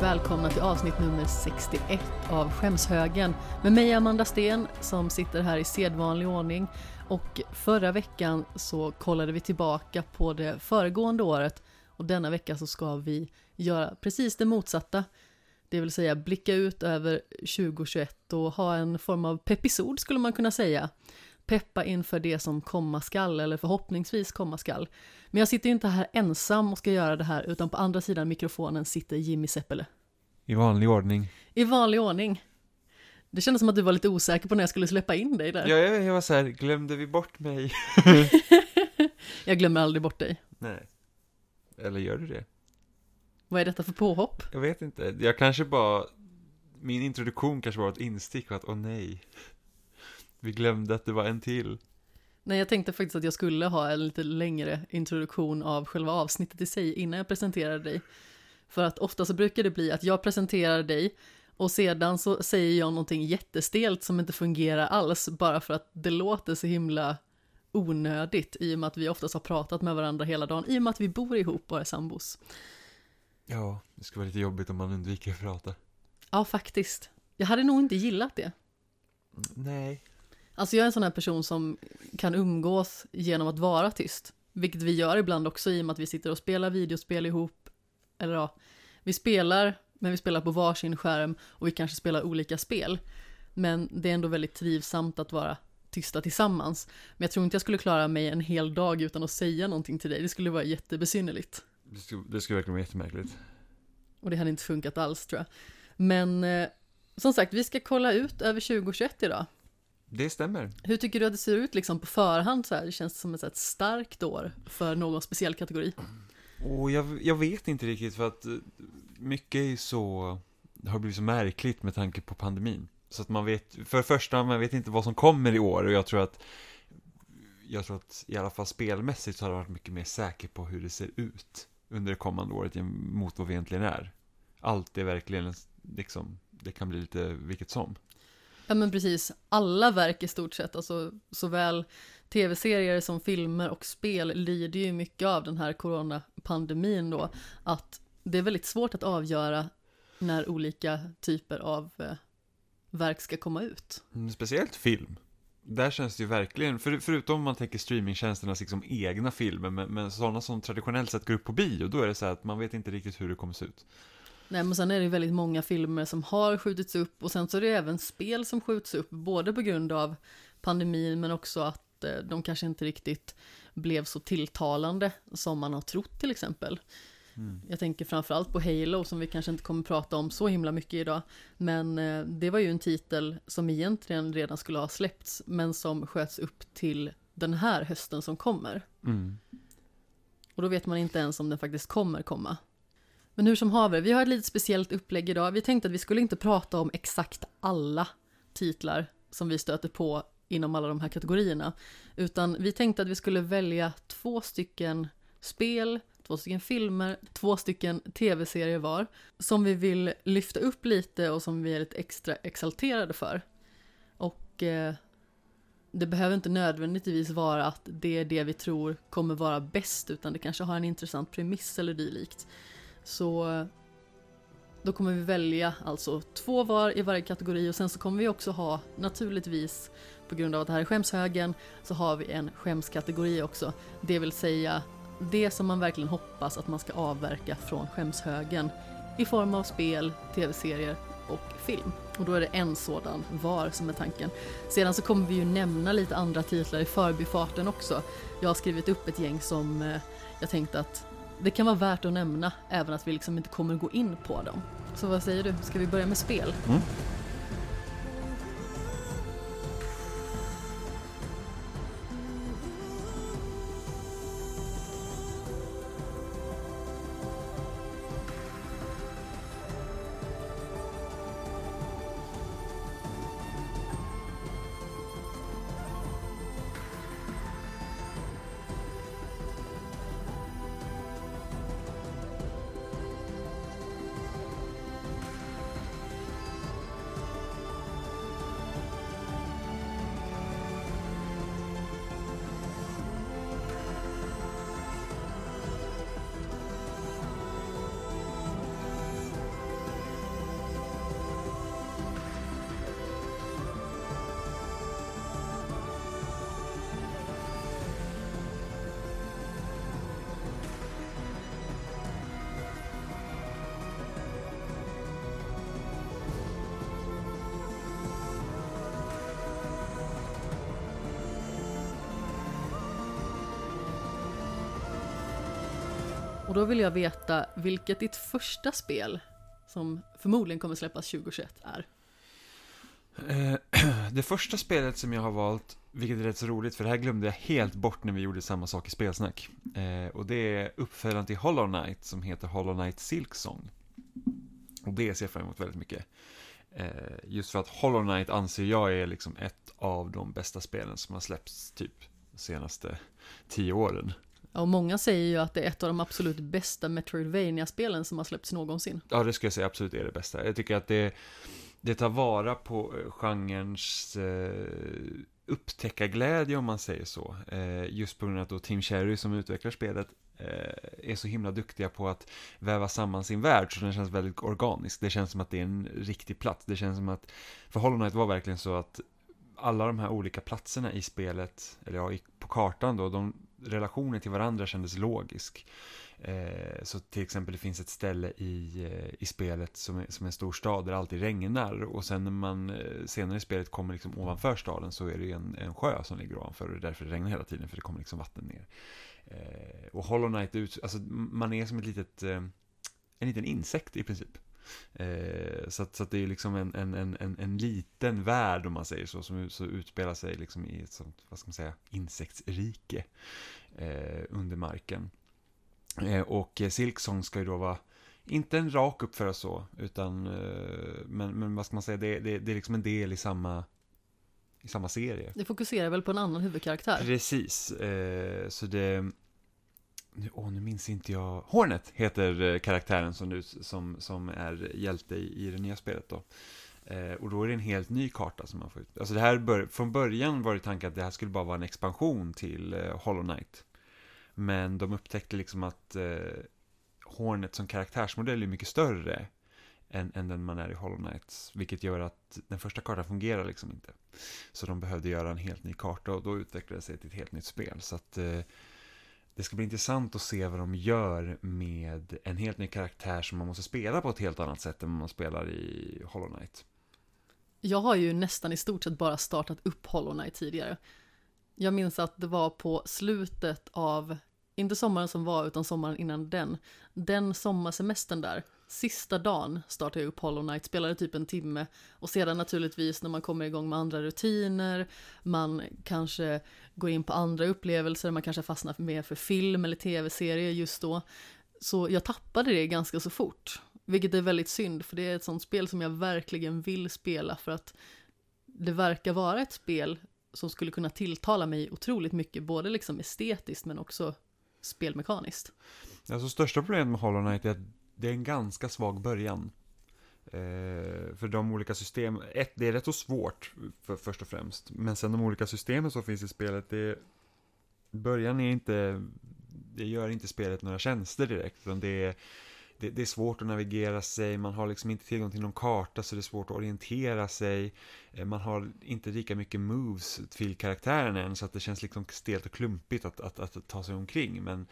välkomna till avsnitt nummer 61 av Skämshögen med mig Amanda Sten som sitter här i sedvanlig ordning och förra veckan så kollade vi tillbaka på det föregående året och denna vecka så ska vi göra precis det motsatta. Det vill säga blicka ut över 2021 och ha en form av pepisod skulle man kunna säga. Peppa inför det som komma skall, eller förhoppningsvis komma skall. Men jag sitter inte här ensam och ska göra det här, utan på andra sidan mikrofonen sitter Jimmy Seppele. I vanlig ordning. I vanlig ordning. Det kändes som att du var lite osäker på när jag skulle släppa in dig där. Ja, jag, jag var så här, glömde vi bort mig? jag glömmer aldrig bort dig. Nej. Eller gör du det? Vad är detta för påhopp? Jag vet inte. Jag kanske bara, min introduktion kanske var ett instick och att, åh nej. Vi glömde att det var en till. Nej, jag tänkte faktiskt att jag skulle ha en lite längre introduktion av själva avsnittet i sig innan jag presenterade dig. För att ofta så brukar det bli att jag presenterar dig och sedan så säger jag någonting jättestelt som inte fungerar alls bara för att det låter så himla onödigt i och med att vi oftast har pratat med varandra hela dagen i och med att vi bor ihop och är sambos. Ja, det skulle vara lite jobbigt om man undviker att prata. Ja, faktiskt. Jag hade nog inte gillat det. Nej. Alltså jag är en sån här person som kan umgås genom att vara tyst. Vilket vi gör ibland också i och med att vi sitter och spelar videospel ihop. Eller ja, vi spelar, men vi spelar på varsin skärm och vi kanske spelar olika spel. Men det är ändå väldigt trivsamt att vara tysta tillsammans. Men jag tror inte jag skulle klara mig en hel dag utan att säga någonting till dig. Det skulle vara jättebesynnerligt. Det skulle, det skulle verkligen vara jättemärkligt. Och det hade inte funkat alls tror jag. Men eh, som sagt, vi ska kolla ut över 2021 idag. Det stämmer. Hur tycker du att det ser ut liksom på förhand så här? Det känns som ett, ett starkt år för någon speciell kategori. Och jag, jag vet inte riktigt för att eh, mycket är så, det har blivit så märkligt med tanke på pandemin. Så att man vet, för det första, man vet inte vad som kommer i år och jag tror att jag tror att i alla fall spelmässigt så har det varit mycket mer säker på hur det ser ut under det kommande året mot vad vi egentligen är. Allt är verkligen liksom, det kan bli lite vilket som. Ja men precis, alla verk i stort sett, alltså såväl tv-serier som filmer och spel lider ju mycket av den här coronapandemin då, att det är väldigt svårt att avgöra när olika typer av eh, verk ska komma ut. Mm, speciellt film. Där känns det ju verkligen, för, förutom om man tänker streamingtjänsternas liksom egna filmer, men, men sådana som traditionellt sett går upp på bio, då är det så här att man vet inte riktigt hur det kommer se ut. Nej men sen är det väldigt många filmer som har skjutits upp och sen så är det även spel som skjuts upp både på grund av pandemin men också att de kanske inte riktigt blev så tilltalande som man har trott till exempel. Mm. Jag tänker framförallt på Halo som vi kanske inte kommer prata om så himla mycket idag. Men eh, det var ju en titel som egentligen redan skulle ha släppts men som sköts upp till den här hösten som kommer. Mm. Och då vet man inte ens om den faktiskt kommer komma. Men hur som haver, vi har ett lite speciellt upplägg idag. Vi tänkte att vi skulle inte prata om exakt alla titlar som vi stöter på inom alla de här kategorierna. Utan vi tänkte att vi skulle välja två stycken spel, två stycken filmer, två stycken tv-serier var. Som vi vill lyfta upp lite och som vi är lite extra exalterade för. Och eh, det behöver inte nödvändigtvis vara att det är det vi tror kommer vara bäst, utan det kanske har en intressant premiss eller dylikt. Så då kommer vi välja alltså två var i varje kategori och sen så kommer vi också ha naturligtvis på grund av att det här är skämshögen så har vi en skämskategori också. Det vill säga det som man verkligen hoppas att man ska avverka från skämshögen i form av spel, tv-serier och film. Och då är det en sådan var som är tanken. Sedan så kommer vi ju nämna lite andra titlar i förbifarten också. Jag har skrivit upp ett gäng som eh, jag tänkte att det kan vara värt att nämna även att vi liksom inte kommer gå in på dem. Så vad säger du, ska vi börja med spel? Mm. Då vill jag veta vilket ditt första spel som förmodligen kommer släppas 2021 är. Eh, det första spelet som jag har valt, vilket är rätt så roligt, för det här glömde jag helt bort när vi gjorde samma sak i spelsnack. Eh, och det är uppföljaren till Hollow Knight som heter Hollow Knight Silksong. Och det ser jag fram emot väldigt mycket. Eh, just för att Hollow Knight anser jag är liksom ett av de bästa spelen som har släppts typ de senaste tio åren. Ja, och många säger ju att det är ett av de absolut bästa Metroidvania-spelen som har släppts någonsin. Ja, det skulle jag säga absolut är det bästa. Jag tycker att det, det tar vara på eh, genrens eh, upptäckarglädje om man säger så. Eh, just på grund av att då Tim Cherry som utvecklar spelet eh, är så himla duktiga på att väva samman sin värld så den känns väldigt organisk. Det känns som att det är en riktig plats. Det känns som att, för Hollow Knight var verkligen så att alla de här olika platserna i spelet, eller ja, på kartan då, de relationen till varandra kändes logisk. Eh, så till exempel det finns ett ställe i, eh, i spelet som är, som är en stor stad där det alltid regnar och sen när man eh, senare i spelet kommer liksom ovanför staden så är det en, en sjö som ligger ovanför och därför det regnar hela tiden för det kommer liksom vatten ner. Eh, och Hollow Knight, ut, alltså man är som ett litet, en liten insekt i princip. Eh, så, att, så att det är liksom en, en, en, en, liten värld om man säger så, som så utspelar sig liksom i ett sånt, vad ska man säga, insektsrike eh, under marken. Eh, och Silksong ska ju då vara, inte en rak uppförare så, utan, eh, men, men vad ska man säga, det, det, det är liksom en del i samma i samma serie. Det fokuserar väl på en annan huvudkaraktär? Precis, eh, så det, åh, nu minns inte jag. Hornet heter eh, karaktären som, du, som, som är hjälte i, i det nya spelet då. Eh, och då är det en helt ny karta som man får ut. Alltså det här bör, från början var det tanken att det här skulle bara vara en expansion till eh, Hollow Knight. Men de upptäckte liksom att eh, Hornet som karaktärsmodell är mycket större än, än den man är i Hollow Knight. Vilket gör att den första kartan fungerar liksom inte. Så de behövde göra en helt ny karta och då utvecklade det sig till ett helt nytt spel. Så att eh, det ska bli intressant att se vad de gör med en helt ny karaktär som man måste spela på ett helt annat sätt än man spelar i Hollow Knight. Jag har ju nästan i stort sett bara startat upp Hollow Knight tidigare. Jag minns att det var på slutet av, inte sommaren som var, utan sommaren innan den. Den sommarsemestern där, sista dagen startade jag upp Hollow Knight, spelade typ en timme och sedan naturligtvis när man kommer igång med andra rutiner, man kanske går in på andra upplevelser, man kanske fastnar mer för film eller tv-serier just då. Så jag tappade det ganska så fort, vilket är väldigt synd för det är ett sånt spel som jag verkligen vill spela för att det verkar vara ett spel som skulle kunna tilltala mig otroligt mycket, både liksom estetiskt men också spelmekaniskt. Alltså största problemet med Hollow Knight är att det är en ganska svag början. Eh, för de olika system, ett, det är rätt så svårt för, först och främst. Men sen de olika systemen som finns i spelet, det, början är inte, det gör inte spelet några tjänster direkt. Utan det är, det, det, är svårt att navigera sig, man har liksom inte tillgång till någon karta så det är svårt att orientera sig. Eh, man har inte lika mycket moves till karaktären än så att det känns liksom stelt och klumpigt att, att, att ta sig omkring. Men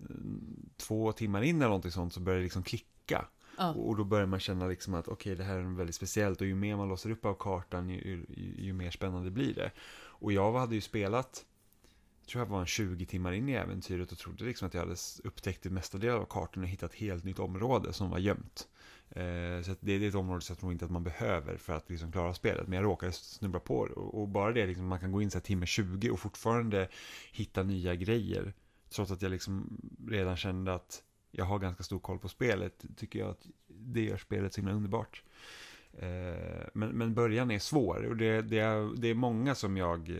mm, två timmar in eller någonting sånt så börjar det liksom klicka. Ja. Och då börjar man känna liksom att okej, okay, det här är väldigt speciellt och ju mer man låser upp av kartan ju, ju, ju, mer spännande blir det. Och jag hade ju spelat, jag tror jag var en 20 timmar in i äventyret och trodde liksom att jag hade upptäckt det mesta delen av kartan och hittat ett helt nytt område som var gömt. Eh, så det, är ett område som jag tror inte att man behöver för att liksom klara spelet. Men jag råkade snubbla på det. Och, och bara det, liksom, man kan gå in så här timme 20 och fortfarande hitta nya grejer. Trots att jag liksom redan kände att jag har ganska stor koll på spelet, tycker jag att det gör spelet så himla underbart. Eh, men, men början är svår och det, det, är, det är många som jag, eh,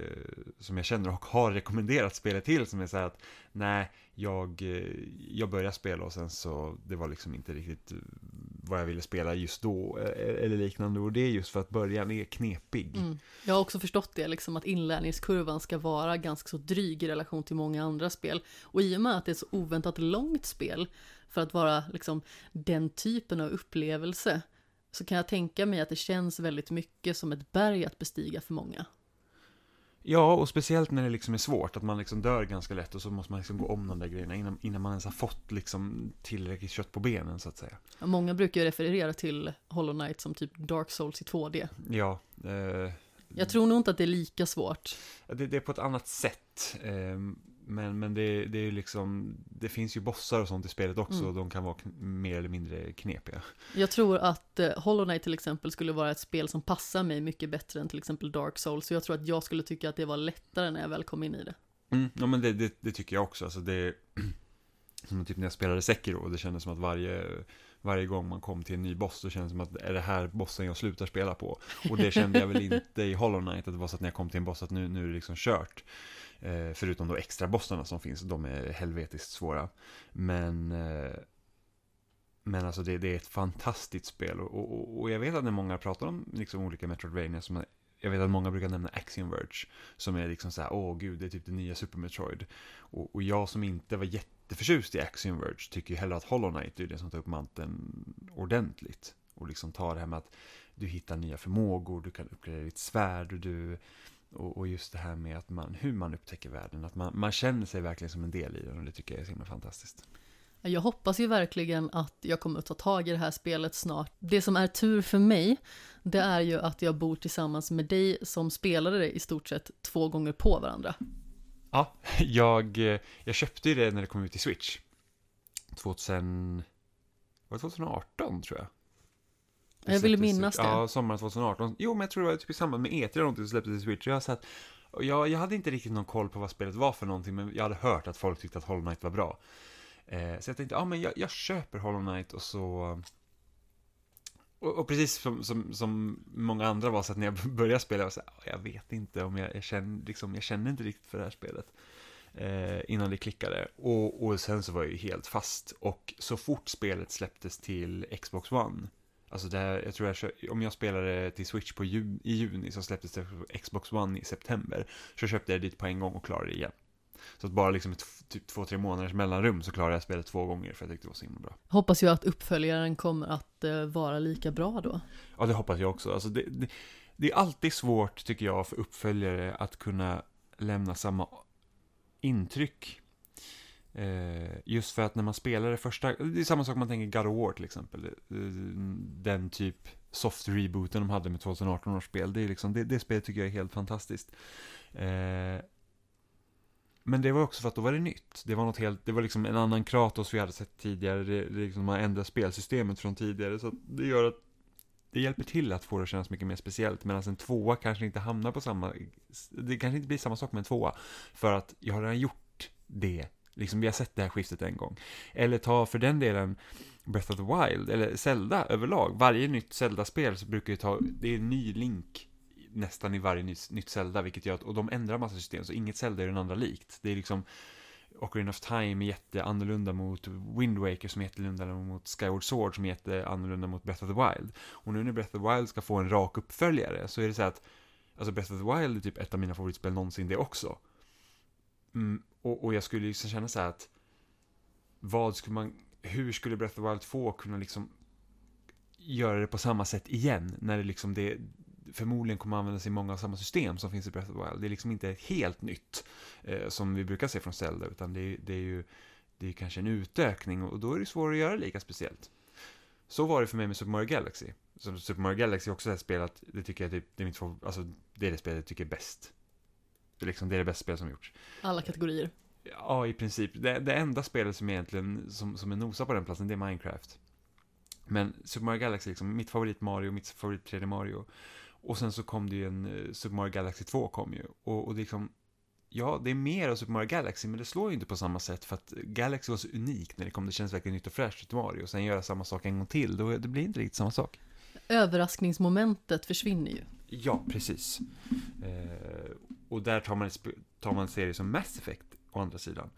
som jag känner och har rekommenderat spelet till som är så här att nej, jag, eh, jag började spela och sen så det var liksom inte riktigt vad jag ville spela just då eh, eller liknande och det är just för att början är knepig. Mm. Jag har också förstått det, liksom att inlärningskurvan ska vara ganska så dryg i relation till många andra spel och i och med att det är så oväntat långt spel för att vara liksom den typen av upplevelse så kan jag tänka mig att det känns väldigt mycket som ett berg att bestiga för många. Ja, och speciellt när det liksom är svårt, att man liksom dör ganska lätt och så måste man liksom gå om de där grejerna innan, innan man ens har fått liksom tillräckligt kött på benen så att säga. Många brukar ju referera till Hollow Knight som typ Dark Souls i 2D. Ja. Eh, jag tror nog inte att det är lika svårt. Det, det är på ett annat sätt. Eh, men, men det, det är liksom, det finns ju bossar och sånt i spelet också Mm. och de kan vara mer eller mindre knepiga. Jag tror att eh, Hollow Knight till exempel skulle vara ett spel som passar mig mycket bättre än till exempel Dark Souls. Så jag tror att jag skulle tycka att det var lättare när jag väl kom in i det. Mm, ja men det, det, det tycker jag också, alltså det Som typ när jag spelade Sekiro, det kändes som att varje Varje gång man kom till en ny boss, så kändes det som att är det här bossen jag slutar spela på? Och det kände jag väl inte i Hollow Knight, att det var så att när jag kom till en boss att nu, nu är det liksom kört Eh, förutom då extra bossarna som finns, de är helvetiskt svåra. Men eh, Men alltså det, det är ett fantastiskt spel. Och, och, och jag vet att när många pratar om liksom olika Metroidvania som jag vet att många brukar nämna Axiom Verge Som är liksom så här, åh gud, det är typ det nya Super Metroid. Och, och jag som inte var jätteförtjust i Axiom Verge Tycker ju hellre att Hollow Knight är det som tar upp manteln ordentligt. Och liksom tar det här med att du hittar nya förmågor, du kan uppgradera ditt svärd och du och, och just det här med att man, hur man upptäcker världen, att man, man känner sig verkligen som en del i den och det tycker jag är så himla fantastiskt. Jag hoppas ju verkligen att jag kommer att ta tag i det här spelet snart. Det som är tur för mig, det är ju att jag bor tillsammans med dig som spelade det i stort sett två gånger på varandra. Ja, jag, eh, jag köpte ju det när det kom ut i Switch. 2000, var det 2018 tror jag? Det Jag ville minnas det. Ja, sommaren 2018. Jo, men jag tror det var typ i samband med E3 eller någonting som släpptes i Switch. Jag, och jag, jag hade inte riktigt någon koll på vad spelet var för någonting, men jag hade hört att folk tyckte att Hollow Knight var bra. Eh, så jag tänkte, ja men jag, jag köper Hollow Knight och så... Och, och precis som, som, som många andra var så att när jag började spela, jag var så här, jag vet inte om jag, jag känner, liksom, jag känner inte riktigt för det här spelet. Eh, innan det klickade. Och, och sen så var jag ju helt fast. Och så fort spelet släpptes till Xbox One, alltså det här, jag tror jag kö- om jag spelade till Switch på ju, i juni så släpptes det på Xbox One i september. Så köpte jag dit på en gång och klarade det igen. Så att bara liksom ett, typ två, tre månaders mellanrum så klarade jag spelet två gånger för jag tyckte det var så himla bra. Hoppas ju att uppföljaren kommer att eh, vara lika bra då. Ja, det hoppas jag också. Alltså det, det, det är alltid svårt, tycker jag, för uppföljare att kunna lämna samma intryck. Eh, just för att när man spelar det första, det är samma sak om man tänker God of War till exempel. Eh, den typ soft rebooten de hade med 2018 års spel. Det, är liksom, det, det spelet tycker jag är helt fantastiskt. Eh, men det var också för att då var det nytt. Det var något helt, det var liksom en annan Kratos vi hade sett tidigare. Det, det liksom, man ändrar spelsystemet från tidigare. Så det gör att det hjälper till att få det att kännas mycket mer speciellt. Medan en tvåa kanske inte hamnar på samma, det kanske inte blir samma sak med en tvåa. För att jag har redan gjort det. Liksom vi har sett det här skiftet en gång. Eller ta för den delen Breath of the Wild, eller Zelda överlag. Varje nytt Zelda-spel så brukar ju ta, det är en ny link nästan i varje nytt, nytt Zelda, vilket gör att, och de ändrar massa system, så inget Zelda är den andra likt. Det är liksom, Ocarina of Time är jätteannorlunda mot Wind Waker som är jätteannorlunda mot Skyward Sword som är jätteannorlunda mot Breath of the Wild. Och nu när Breath of the Wild ska få en rak uppföljare så är det så att, alltså Breath of the Wild är typ ett av mina favoritspel någonsin det också. Mm, och, och jag skulle liksom känna så här att, vad skulle man, hur skulle Breath of the Wild 2 kunna liksom göra det på samma sätt igen, när det liksom det förmodligen kommer användas i många av samma system som finns i Breath of the Wild. Det är liksom inte helt nytt eh, som vi brukar se från Zelda, utan det är, det är ju det är kanske en utökning och då är det svårt att göra lika speciellt. Så var det för mig med Super Mario Galaxy. Som Super Mario Galaxy också är ett spel att, det tycker jag typ, det är mitt alltså det är det spelet jag tycker är bäst. Det är liksom, det är det bästa spel som gjorts. Alla kategorier. Ja, i princip. Det, det enda spelet som egentligen, som, som är nosar på den platsen, det är Minecraft. Men Super Mario Galaxy, liksom, mitt favorit Mario, mitt favorit 3D Mario. Och sen så kom det ju en, eh, Super Mario Galaxy 2 kom ju. Och, och det liksom, ja, det är mer av Super Mario Galaxy, men det slår ju inte på samma sätt för att Galaxy var så unikt när det kom. Det känns verkligen nytt och fräscht till Mario. Och sen göra samma sak en gång till, då det blir inte riktigt samma sak. Överraskningsmomentet försvinner ju. Ja, precis. Eh, och där tar man, tar man serier som Mass Effect å andra sidan.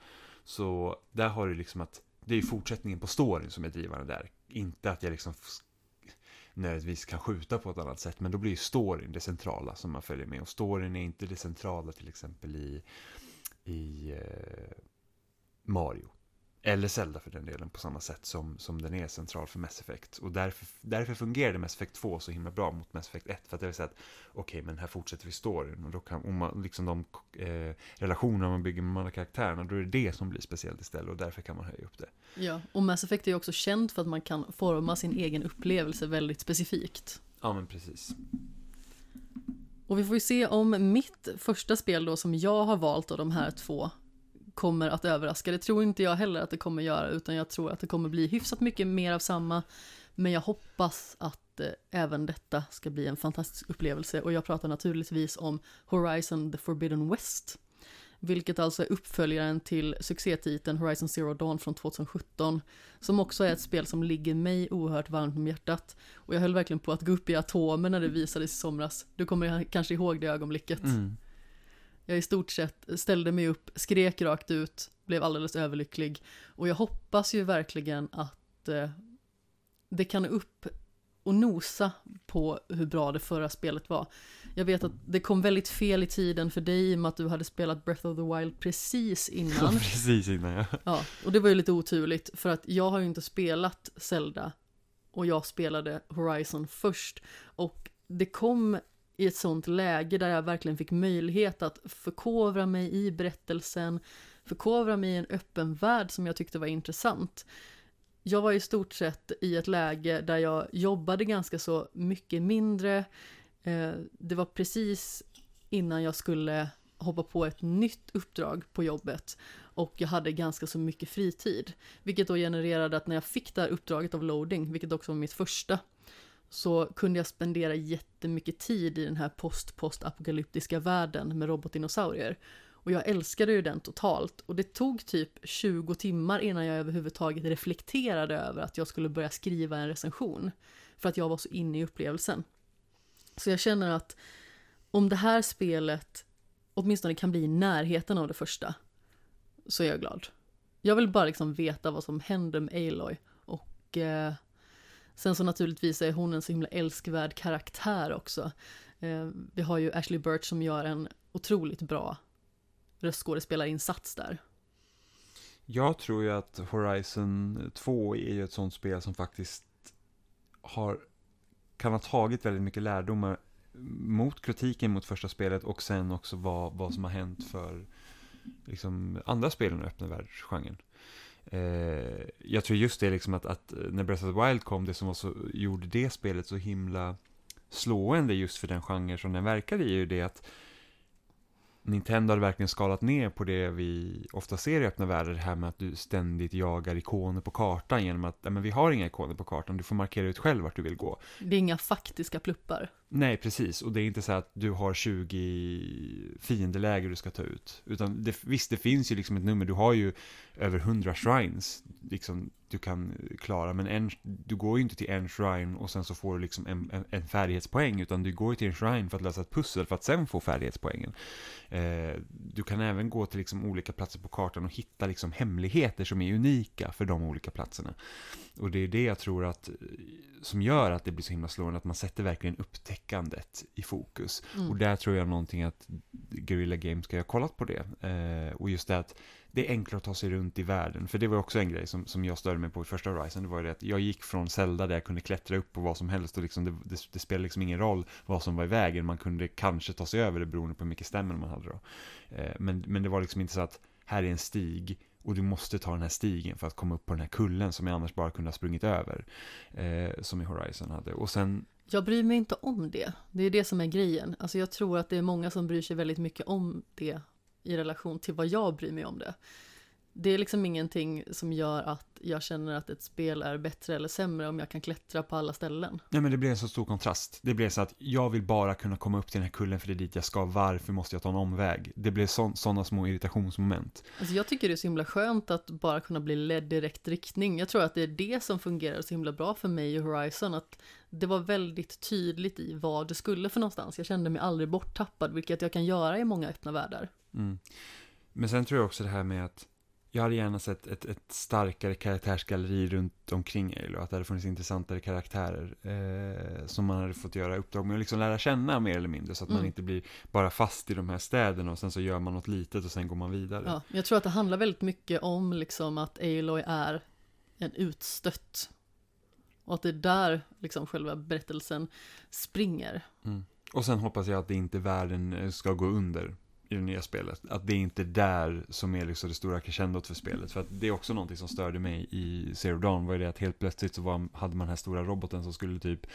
Så där har du liksom att det är ju fortsättningen på storyn som är drivande där. Inte att jag liksom nödvändigtvis kan skjuta på ett annat sätt, men då blir ju storyn det centrala som man följer med. Och storyn är inte det centrala till exempel i, i eh, Mario. Eller Zelda för den delen på samma sätt som, som den är central för Mass Effect. Och därför, därför fungerade Mass Effect 2 så himla bra mot Mass Effect 1. För att det vill säga att okej, men här fortsätter vi storyn. Och då kan, om man, liksom de eh, relationer man bygger med de andra karaktärerna, då är det det som blir speciellt istället. Och därför kan man höja upp det. Ja, och Mass Effect är ju också känd för att man kan forma sin egen upplevelse väldigt specifikt. Ja, men precis. Och vi får ju se om mitt första spel då som jag har valt av de här två kommer att överraska. Det tror inte jag heller att det kommer göra, utan jag tror att det kommer bli hyfsat mycket mer av samma. Men jag hoppas att eh, även detta ska bli en fantastisk upplevelse och jag pratar naturligtvis om Horizon the Forbidden West. Vilket alltså är uppföljaren till succétiteln Horizon Zero Dawn från 2017. Som också är ett spel som ligger mig oerhört varmt om hjärtat. Och jag höll verkligen på att gå upp i atomer när det visades i somras. Du kommer kanske ihåg det ögonblicket. Mm. Jag i stort sett ställde mig upp, skrek rakt ut, blev alldeles överlycklig. Och jag hoppas ju verkligen att eh, det kan upp och nosa på hur bra det förra spelet var. Jag vet att det kom väldigt fel i tiden för dig i och med att du hade spelat Breath of the Wild precis innan. precis innan ja. Ja, och det var ju lite oturligt för att jag har ju inte spelat Zelda och jag spelade Horizon först. Och det kom i ett sånt läge där jag verkligen fick möjlighet att förkovra mig i berättelsen, förkovra mig i en öppen värld som jag tyckte var intressant. Jag var i stort sett i ett läge där jag jobbade ganska så mycket mindre. Eh, det var precis innan jag skulle hoppa på ett nytt uppdrag på jobbet och jag hade ganska så mycket fritid. Vilket då genererade att när jag fick det här uppdraget av loading, vilket också var mitt första, så kunde jag spendera jättemycket tid i den här post-post-apokalyptiska världen med robotdinosaurier. Och jag älskade ju den totalt. Och det tog typ 20 timmar innan jag överhuvudtaget reflekterade över att jag skulle börja skriva en recension. För att jag var så inne i upplevelsen. Så jag känner att om det här spelet åtminstone kan bli i närheten av det första, så är jag glad. Jag vill bara liksom veta vad som händer med Aloy. Och eh, sen så naturligtvis är hon en så himla älskvärd karaktär också. Eh, vi har ju Ashley Birch som gör en otroligt bra röstskådespelarinsats där. Jag tror ju att Horizon 2 är ju ett sånt spel som faktiskt har, kan ha tagit väldigt mycket lärdomar mot kritiken mot första spelet och sen också vad, vad som har hänt för liksom, andra spel i öppna världsgenren. Eh, jag tror just det liksom att, att när Breath of the Wild kom, det som var så, gjorde det spelet så himla slående just för den genre som den verkade i, är ju det att Nintendo hade verkligen skalat ner på det vi ofta ser i öppna världar, det här med att du ständigt jagar ikoner på kartan genom att, men vi har inga ikoner på kartan, du får markera ut själv vart du vill gå. Det är inga faktiska pluppar. Nej, precis, och det är inte så att du har 20 fiendeläger du ska ta ut, utan det, visst, det finns ju liksom ett nummer, du har ju över 100 shrines, liksom, du kan klara, men en, du går ju inte till en shrine och sen så får du liksom en, en, en färdighetspoäng, utan du går ju till en shrine för att lösa ett pussel för att sen få färdighetspoängen. Eh, du kan även gå till liksom olika platser på kartan och hitta liksom hemligheter som är unika för de olika platserna. Och det är det jag tror att, som gör att det blir så himla slående, att man sätter verkligen upptäckandet i fokus. Mm. Och där tror jag någonting att Guerrilla Games ska ha kollat på det. Eh, och just det att det är enklare att ta sig runt i världen. För det var också en grej som, som jag störde mig på i första Horizon. Det var ju det att jag gick från Zelda där jag kunde klättra upp på vad som helst och liksom det, det, det spelade liksom ingen roll vad som var i vägen. Man kunde kanske ta sig över det beroende på hur mycket stämmen man hade då. Eh, men, men det var liksom inte så att här är en stig och du måste ta den här stigen för att komma upp på den här kullen som jag annars bara kunde ha sprungit över. Eh, som i Horizon hade. Och sen jag bryr mig inte om det. Det är det som är grejen. Alltså jag tror att det är många som bryr sig väldigt mycket om det i relation till vad jag bryr mig om det. Det är liksom ingenting som gör att jag känner att ett spel är bättre eller sämre om jag kan klättra på alla ställen. Nej men det blir en så stor kontrast. Det blir så att jag vill bara kunna komma upp till den här kullen för det är dit jag ska. Varför måste jag ta en omväg? Det blir sådana små irritationsmoment. Alltså jag tycker det är så himla skönt att bara kunna bli ledd i rätt riktning. Jag tror att det är det som fungerar så himla bra för mig i Horizon. Att det var väldigt tydligt i vad det skulle för någonstans. Jag kände mig aldrig borttappad, vilket jag kan göra i många öppna världar. Mm. Men sen tror jag också det här med att jag hade gärna sett ett, ett starkare karaktärsgalleri runt omkring Alo, att det hade funnits intressantare karaktärer eh, som man hade fått göra uppdrag med och liksom lära känna mer eller mindre så att mm. man inte blir bara fast i de här städerna och sen så gör man något litet och sen går man vidare. Ja, jag tror att det handlar väldigt mycket om liksom att Aloy är en utstött och att det är där liksom själva berättelsen springer. Mm. Och sen hoppas jag att det inte världen ska gå under i det nya spelet. Att det är inte där som är liksom det stora crescendot för spelet. För att det är också någonting som störde mig i Zero Dawn var ju det att helt plötsligt så var, hade man den här stora roboten som skulle typ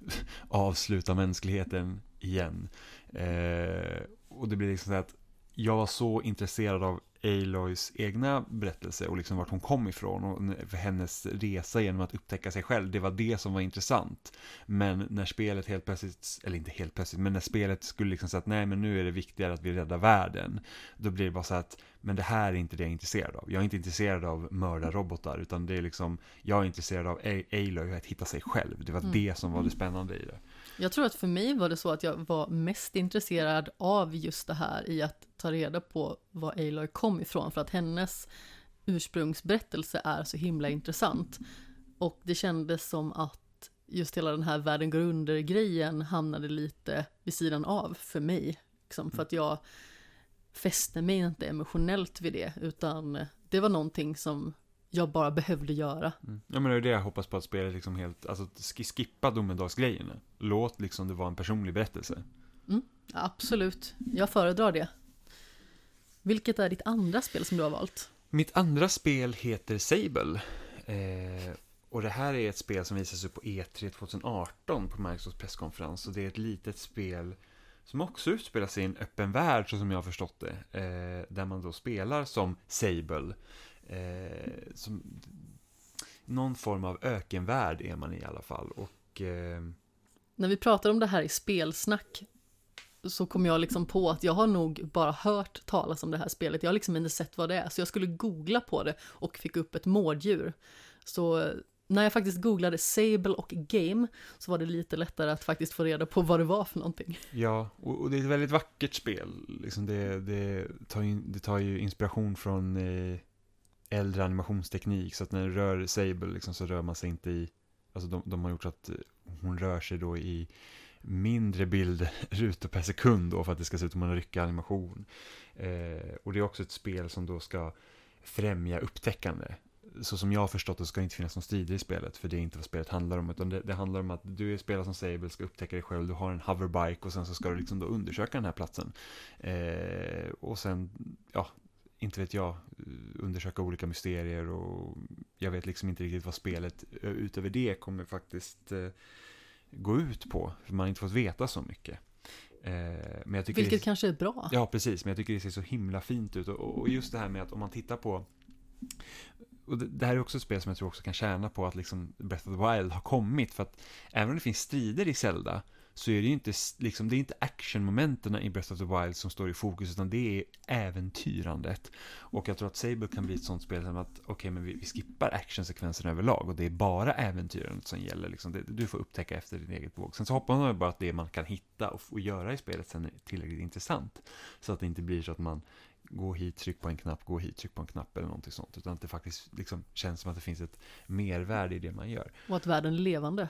avsluta mänskligheten igen. Eh, och det blir liksom så att jag var så intresserad av Aloys egna berättelse och liksom vart hon kom ifrån och hennes resa genom att upptäcka sig själv. Det var det som var intressant. Men när spelet helt plötsligt, eller inte helt plötsligt, men när spelet skulle liksom säga att nej men nu är det viktigare att vi räddar världen. Då blir det bara så att, men det här är inte det jag är intresserad av. Jag är inte intresserad av mördarrobotar, utan det är liksom, jag är intresserad av Aloy, att hitta sig själv. Det var mm. det som var det spännande i det. Jag tror att för mig var det så att jag var mest intresserad av just det här i att ta reda på var Aloy kom ifrån för att hennes ursprungsberättelse är så himla intressant. Och det kändes som att just hela den här världen går under-grejen hamnade lite vid sidan av för mig. Liksom, för att jag fäste mig inte emotionellt vid det, utan det var någonting som jag bara behövde göra. Mm. Ja men det är det jag hoppas på att spelet liksom helt, alltså skippa domedagsgrejerna. Låt liksom det vara en personlig berättelse. Mm, absolut, jag föredrar det. Vilket är ditt andra spel som du har valt? Mitt andra spel heter Sable. Eh, och det här är ett spel som visas upp på E3 2018 på Microsofts presskonferens. Och det är ett litet spel som också utspelar sig i en öppen värld, så som jag har förstått det. Eh, där man då spelar som Sable eh, som, någon form av ökenvärld är man i alla fall. Och, eh... När vi pratar om det här i spelsnack så kom jag liksom på att jag har nog bara hört talas om det här spelet. Jag har liksom inte sett vad det är, så jag skulle googla på det och fick upp ett mårddjur. Så när jag faktiskt googlade Sable och Game så var det lite lättare att faktiskt få reda på vad det var för någonting. Ja, och, det är ett väldigt vackert spel. Liksom det, det, tar, ju, det tar ju inspiration från eh, äldre animationsteknik så att när det rör Sable liksom, så rör man sig inte i, alltså de, de har gjort så att eh, hon rör sig då i mindre bildrutor per sekund då för att det ska se ut som en ryckig animation. Eh, och det är också ett spel som då ska främja upptäckande. Så som jag har förstått det ska det inte finnas någon strider i spelet, för det är inte vad spelet handlar om, utan det, det handlar om att du är spelare som Sable, ska upptäcka dig själv, du har en hoverbike och sen så ska du liksom då undersöka den här platsen. Eh, och sen, ja, inte vet jag, undersöka olika mysterier och jag vet liksom inte riktigt vad spelet utöver det kommer faktiskt eh, gå ut på. För man har inte fått veta så mycket. Eh, men jag tycker Vilket det, kanske är bra. Ja, precis. Men jag tycker det ser så himla fint ut. Och, och just det här med att om man tittar på och det, det, här är också ett spel som jag tror också kan tjäna på att liksom Breath of the Wild har kommit. För att även om det finns strider i Zelda så är det ju inte, liksom, det är inte actionmomenten i Breath of the Wild som står i fokus, utan det är äventyrandet. Och jag tror att Sable kan bli ett sånt spel som att, okej, okay, men vi, vi skippar actionsekvenserna överlag och det är bara äventyrandet som gäller. Liksom. Det, du får upptäcka efter din eget våg. Sen så hoppas man bara att det man kan hitta och, och göra i spelet sen är tillräckligt intressant. Så att det inte blir så att man gå hit, tryck på en knapp, gå hit, tryck på en knapp eller någonting sånt. Utan att det faktiskt liksom känns som att det finns ett mervärde i det man gör. Och att världen är levande.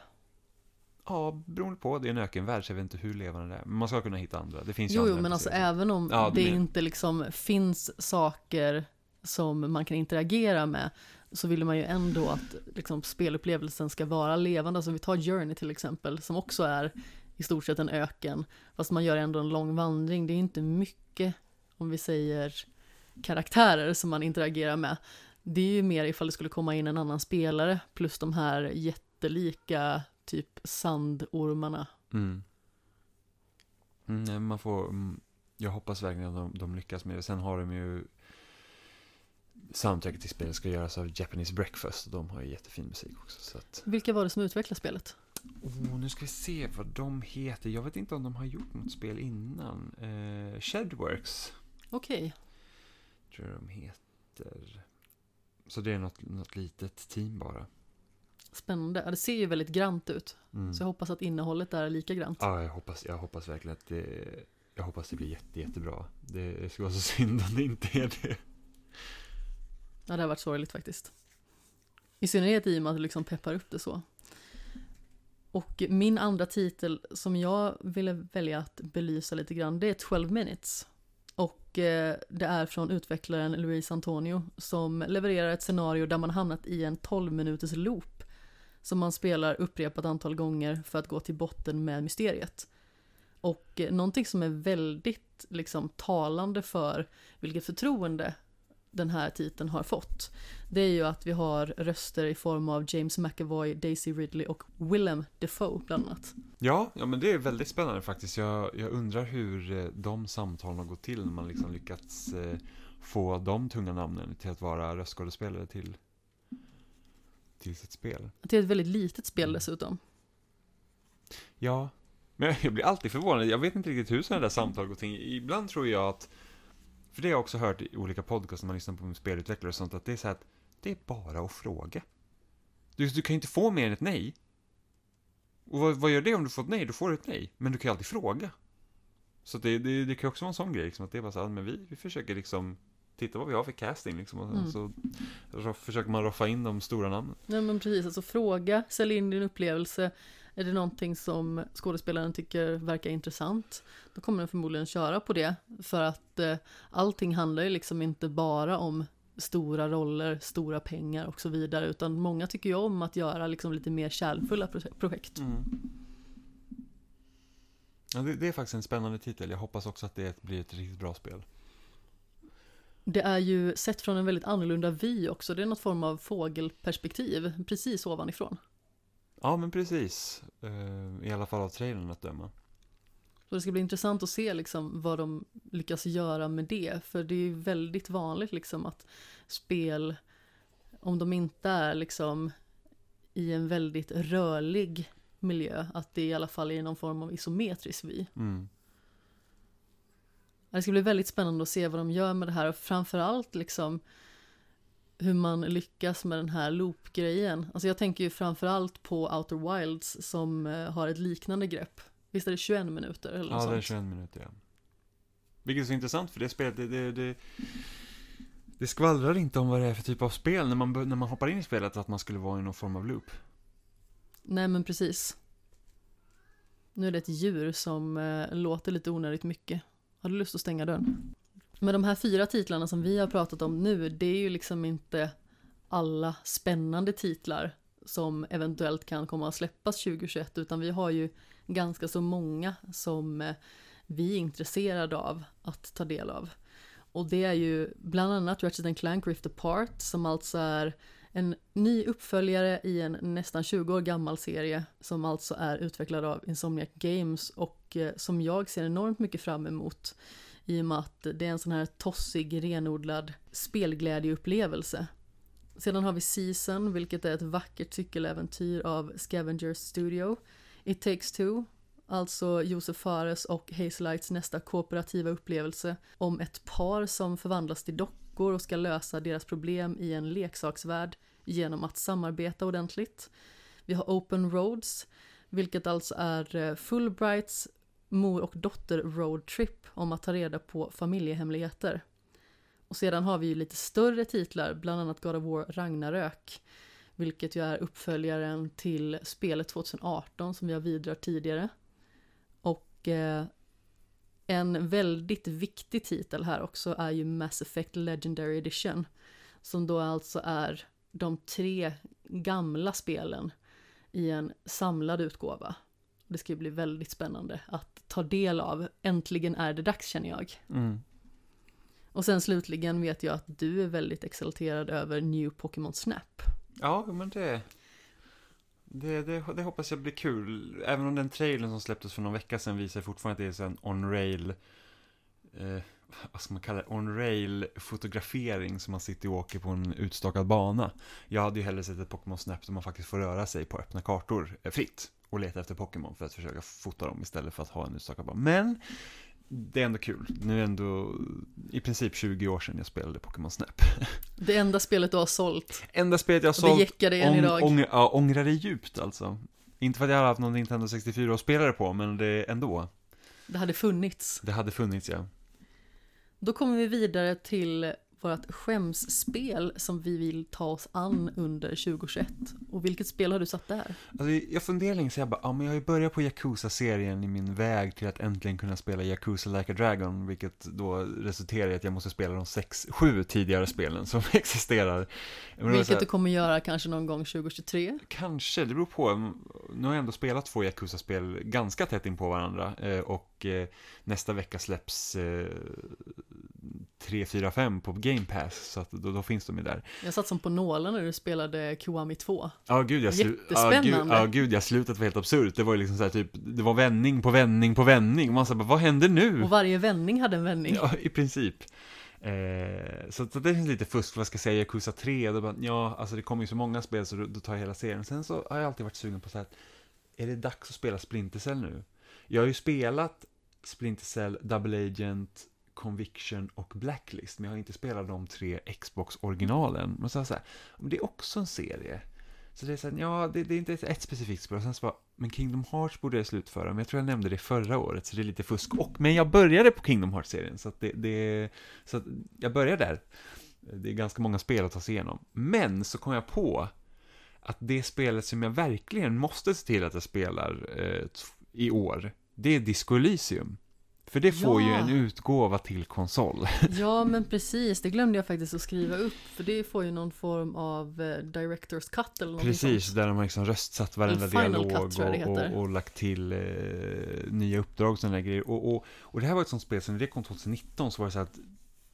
Ja, beroende på. Det är en ökenvärld, så jag vet inte hur levande det är. Men man ska kunna hitta andra. Det finns jo, jo, men alltså även om ja, det, det inte liksom finns saker som man kan interagera med, så vill man ju ändå att liksom, spelupplevelsen ska vara levande. Alltså vi tar Journey till exempel, som också är i stort sett en öken, fast man gör ändå en lång vandring. Det är inte mycket, om vi säger karaktärer som man interagerar med. Det är ju mer ifall det skulle komma in en annan spelare, plus de här jättelika typ sandormarna. Mm. Mm, man får, mm, jag hoppas verkligen att de, de, lyckas med det. Sen har de ju soundtracket till spelet ska göras av Japanese Breakfast och de har ju jättefin musik också. Så att... Vilka var det som utvecklade spelet? Oh, nu ska vi se vad de heter. Jag vet inte om de har gjort något spel innan. Eh, Shedworks. Okej. Okay. Tror jag de heter. Så det är något, något litet team bara. Spännande. Ja, det ser ju väldigt grant ut. Mm. Så jag hoppas att innehållet är lika grant. Ja, jag hoppas, jag hoppas verkligen att det, jag hoppas det blir jätte, jättebra. Det, det skulle vara så synd om det inte är det. Ja, det har varit sorgligt faktiskt. I synnerhet i och med att det liksom peppar upp det så. Och min andra titel som jag ville välja att belysa lite grann, det är 12 minutes. Och eh, det är från utvecklaren Luis Antonio som levererar ett scenario där man hamnat i en 12 minuters loop som man spelar upprepat antal gånger för att gå till botten med mysteriet. Och eh, någonting som är väldigt liksom talande för vilket förtroende den här titeln har fått. Det är ju att vi har röster i form av James McAvoy, Daisy Ridley och Willem Defoe bland annat. Ja, ja men det är väldigt spännande faktiskt. Jag, jag undrar hur eh, de samtalen har gått till när man liksom lyckats eh, få de tunga namnen till att vara röstskådespelare till, till sitt spel. Är ett väldigt litet spel dessutom. Ja, men jag blir alltid förvånad. Jag vet inte riktigt hur sådana där samtal går till. Ibland tror jag att, för det har jag också hört i olika podcasts när man lyssnar på spelutvecklare och sånt, att det är så att det är bara att fråga. Du, du kan ju inte få mer än ett nej. Och vad, vad gör det om du får ett nej? Du får ett nej. Men du kan ju alltid fråga. Så det, det, det kan ju också vara en sån grej, liksom, att det är bara så att men vi, vi försöker liksom titta vad vi har för casting liksom, och Mm. så, försöker man roffa in de stora namnen. Nej men precis, alltså fråga, sälj in din upplevelse. Är det någonting som skådespelaren tycker verkar intressant, då kommer den förmodligen köra på det. För att eh, allting handlar ju liksom inte bara om stora roller, stora pengar och så vidare, utan många tycker ju om att göra liksom lite mer kärlfulla proje- projekt. Mm. Ja, det, det är faktiskt en spännande titel. Jag hoppas också att det blir ett riktigt bra spel. Det är ju sett från en väldigt annorlunda vy också, det är något form av fågelperspektiv, precis ovanifrån. Ja, men precis. Eh, I alla fall av trailern att döma. Så det ska bli intressant att se liksom vad de lyckas göra med det. För det är ju väldigt vanligt liksom att spel, om de inte är liksom i en väldigt rörlig miljö, att det i alla fall är någon form av isometrisk vy. Mm. Det ska bli väldigt spännande att se vad de gör med det här och framförallt liksom hur man lyckas med den här loop-grejen. Alltså jag tänker ju framförallt på Outer Wilds som eh, har ett liknande grepp. Visst är det 21 minuter eller något Ja, det är sånt? 21 minuter, ja. Vilket är så intressant, för det spelet, det, det, det, det skvallrar inte om vad det är för typ av spel när man, när man hoppar in i spelet, att man skulle vara i någon form av loop. Nej men precis. Nu är det ett djur som eh, låter lite onödigt mycket. Har du lust att stänga dörren? Men de här fyra titlarna som vi har pratat om nu, det är ju liksom inte alla spännande titlar som eventuellt kan komma att släppas 2021, utan vi har ju ganska så många som eh, vi är intresserade av att ta del av. Och det är ju bland annat Ratchet Clank Rift Apart, som alltså är en ny uppföljare i en nästan 20 år gammal serie som alltså är utvecklad av Insomniac Games och eh, som jag ser enormt mycket fram emot i och med att det är en sån här tossig, renodlad spelglädjeupplevelse. Sedan har vi Season, vilket är ett vackert cykeläventyr av Scavengers Studio. It takes two, alltså Josef Fares och Hazelights nästa kooperativa upplevelse om ett par som förvandlas till dockor och ska lösa deras problem i en leksaksvärld genom att samarbeta ordentligt. Vi har Open Roads, vilket alltså är eh, Fulbrights mor och dotter roadtrip om att ta reda på familjehemligheter. Och sedan har vi ju lite större titlar, bland annat God of War Ragnarök, vilket ju är uppföljaren till spelet 2018 som vi har vidrört tidigare. Och eh, en väldigt viktig titel här också är ju Mass Effect Legendary Edition, som då alltså är de tre gamla spelen i en samlad utgåva. Det ska ju bli väldigt spännande att ta del av. Äntligen är det dags känner jag. Mm. Och sen slutligen vet jag att du är väldigt exalterad över New Pokémon Snap. Ja, men det, det, det, det hoppas jag blir kul. Även om den trailern som släpptes för någon vecka sedan visar fortfarande att det är en on-rail, eh, vad ska man kalla det, on-rail fotografering som man sitter och åker på en utstakad bana. Jag hade ju hellre sett ett Pokémon Snap där man faktiskt får röra sig på öppna kartor eh, fritt och leta efter Pokémon för att försöka fota dem istället för att ha en utstakad bana. Men det är ändå kul. Nu är det ändå i princip 20 år sedan jag spelade Pokémon Snap. Det enda spelet du har sålt. Enda spelet jag har det sålt dig än Ång- idag. ång- ja, ångrar det djupt alltså. Inte för att jag har haft någon Nintendo 64 att spela det på, men det ändå. Det hade funnits. Det hade funnits, ja. Då kommer vi vidare till vårt skämsspel som vi vill ta oss an under 2021. Och vilket spel har du satt där? Alltså, jag funderar länge så jag bara, ja men jag har ju börjat på Yakuza-serien i min väg till att äntligen kunna spela Yakuza Like a Dragon, vilket då resulterar i att jag måste spela de sex, sju tidigare spelen som existerar. Men Vilket här, du kommer göra kanske någon gång 2023. Kanske, det beror på. Nu har jag ändå spelat två Yakuza-spel ganska tätt in på varandra eh, och eh, nästa vecka släpps eh, 3, 4, 5 på Game Pass, så att då, då finns de ju där. Jag satt som på nålen när du spelade Kiwami 2. Ja, gud, jag slu- ja, Jättespännande. gud, ja, gud, jag slutet var helt absurt. Det var ju liksom så här, typ, det var vändning på vändning på vändning. Man sa bara, vad händer nu? Och varje vändning hade en vändning. Ja, i princip. Eh, så, så det finns lite fusk, vad ska jag säga, Yakuza 3, då bara, ja, alltså det kommer ju så många spel så då, då tar jag hela serien. Sen så har jag alltid varit sugen på så här, är det dags att spela Splinter Cell nu? Jag har ju spelat Splinter Cell, Double Agent, Conviction och Blacklist, men jag har inte spelat de tre Xbox-originalen. Men så, här, så här, det är också en serie. Så det är så här, ja, det, det är inte ett, ett specifikt spel. Sen så bara, men Kingdom Hearts borde jag slutföra, men jag tror jag nämnde det förra året, så det är lite fusk. Och, men jag började på Kingdom Hearts-serien, så att det, det, så att jag börjar där. Det är ganska många spel att ta sig igenom. Men så kom jag på att det spelet som jag verkligen måste se till att jag spelar eh, i år, det är Disco Elysium. För det får ju Ja. en utgåva till konsol. Ja, men precis. Det glömde jag faktiskt att skriva upp. För det får ju någon form av eh, Director's Cut eller något Precis, sånt. där de har liksom röstsatt varenda dialog Cut, och, och, och lagt till eh, nya uppdrag och sådana grejer. Och, och, och det här var ett sånt spel, som när det kom 2019 så var det så att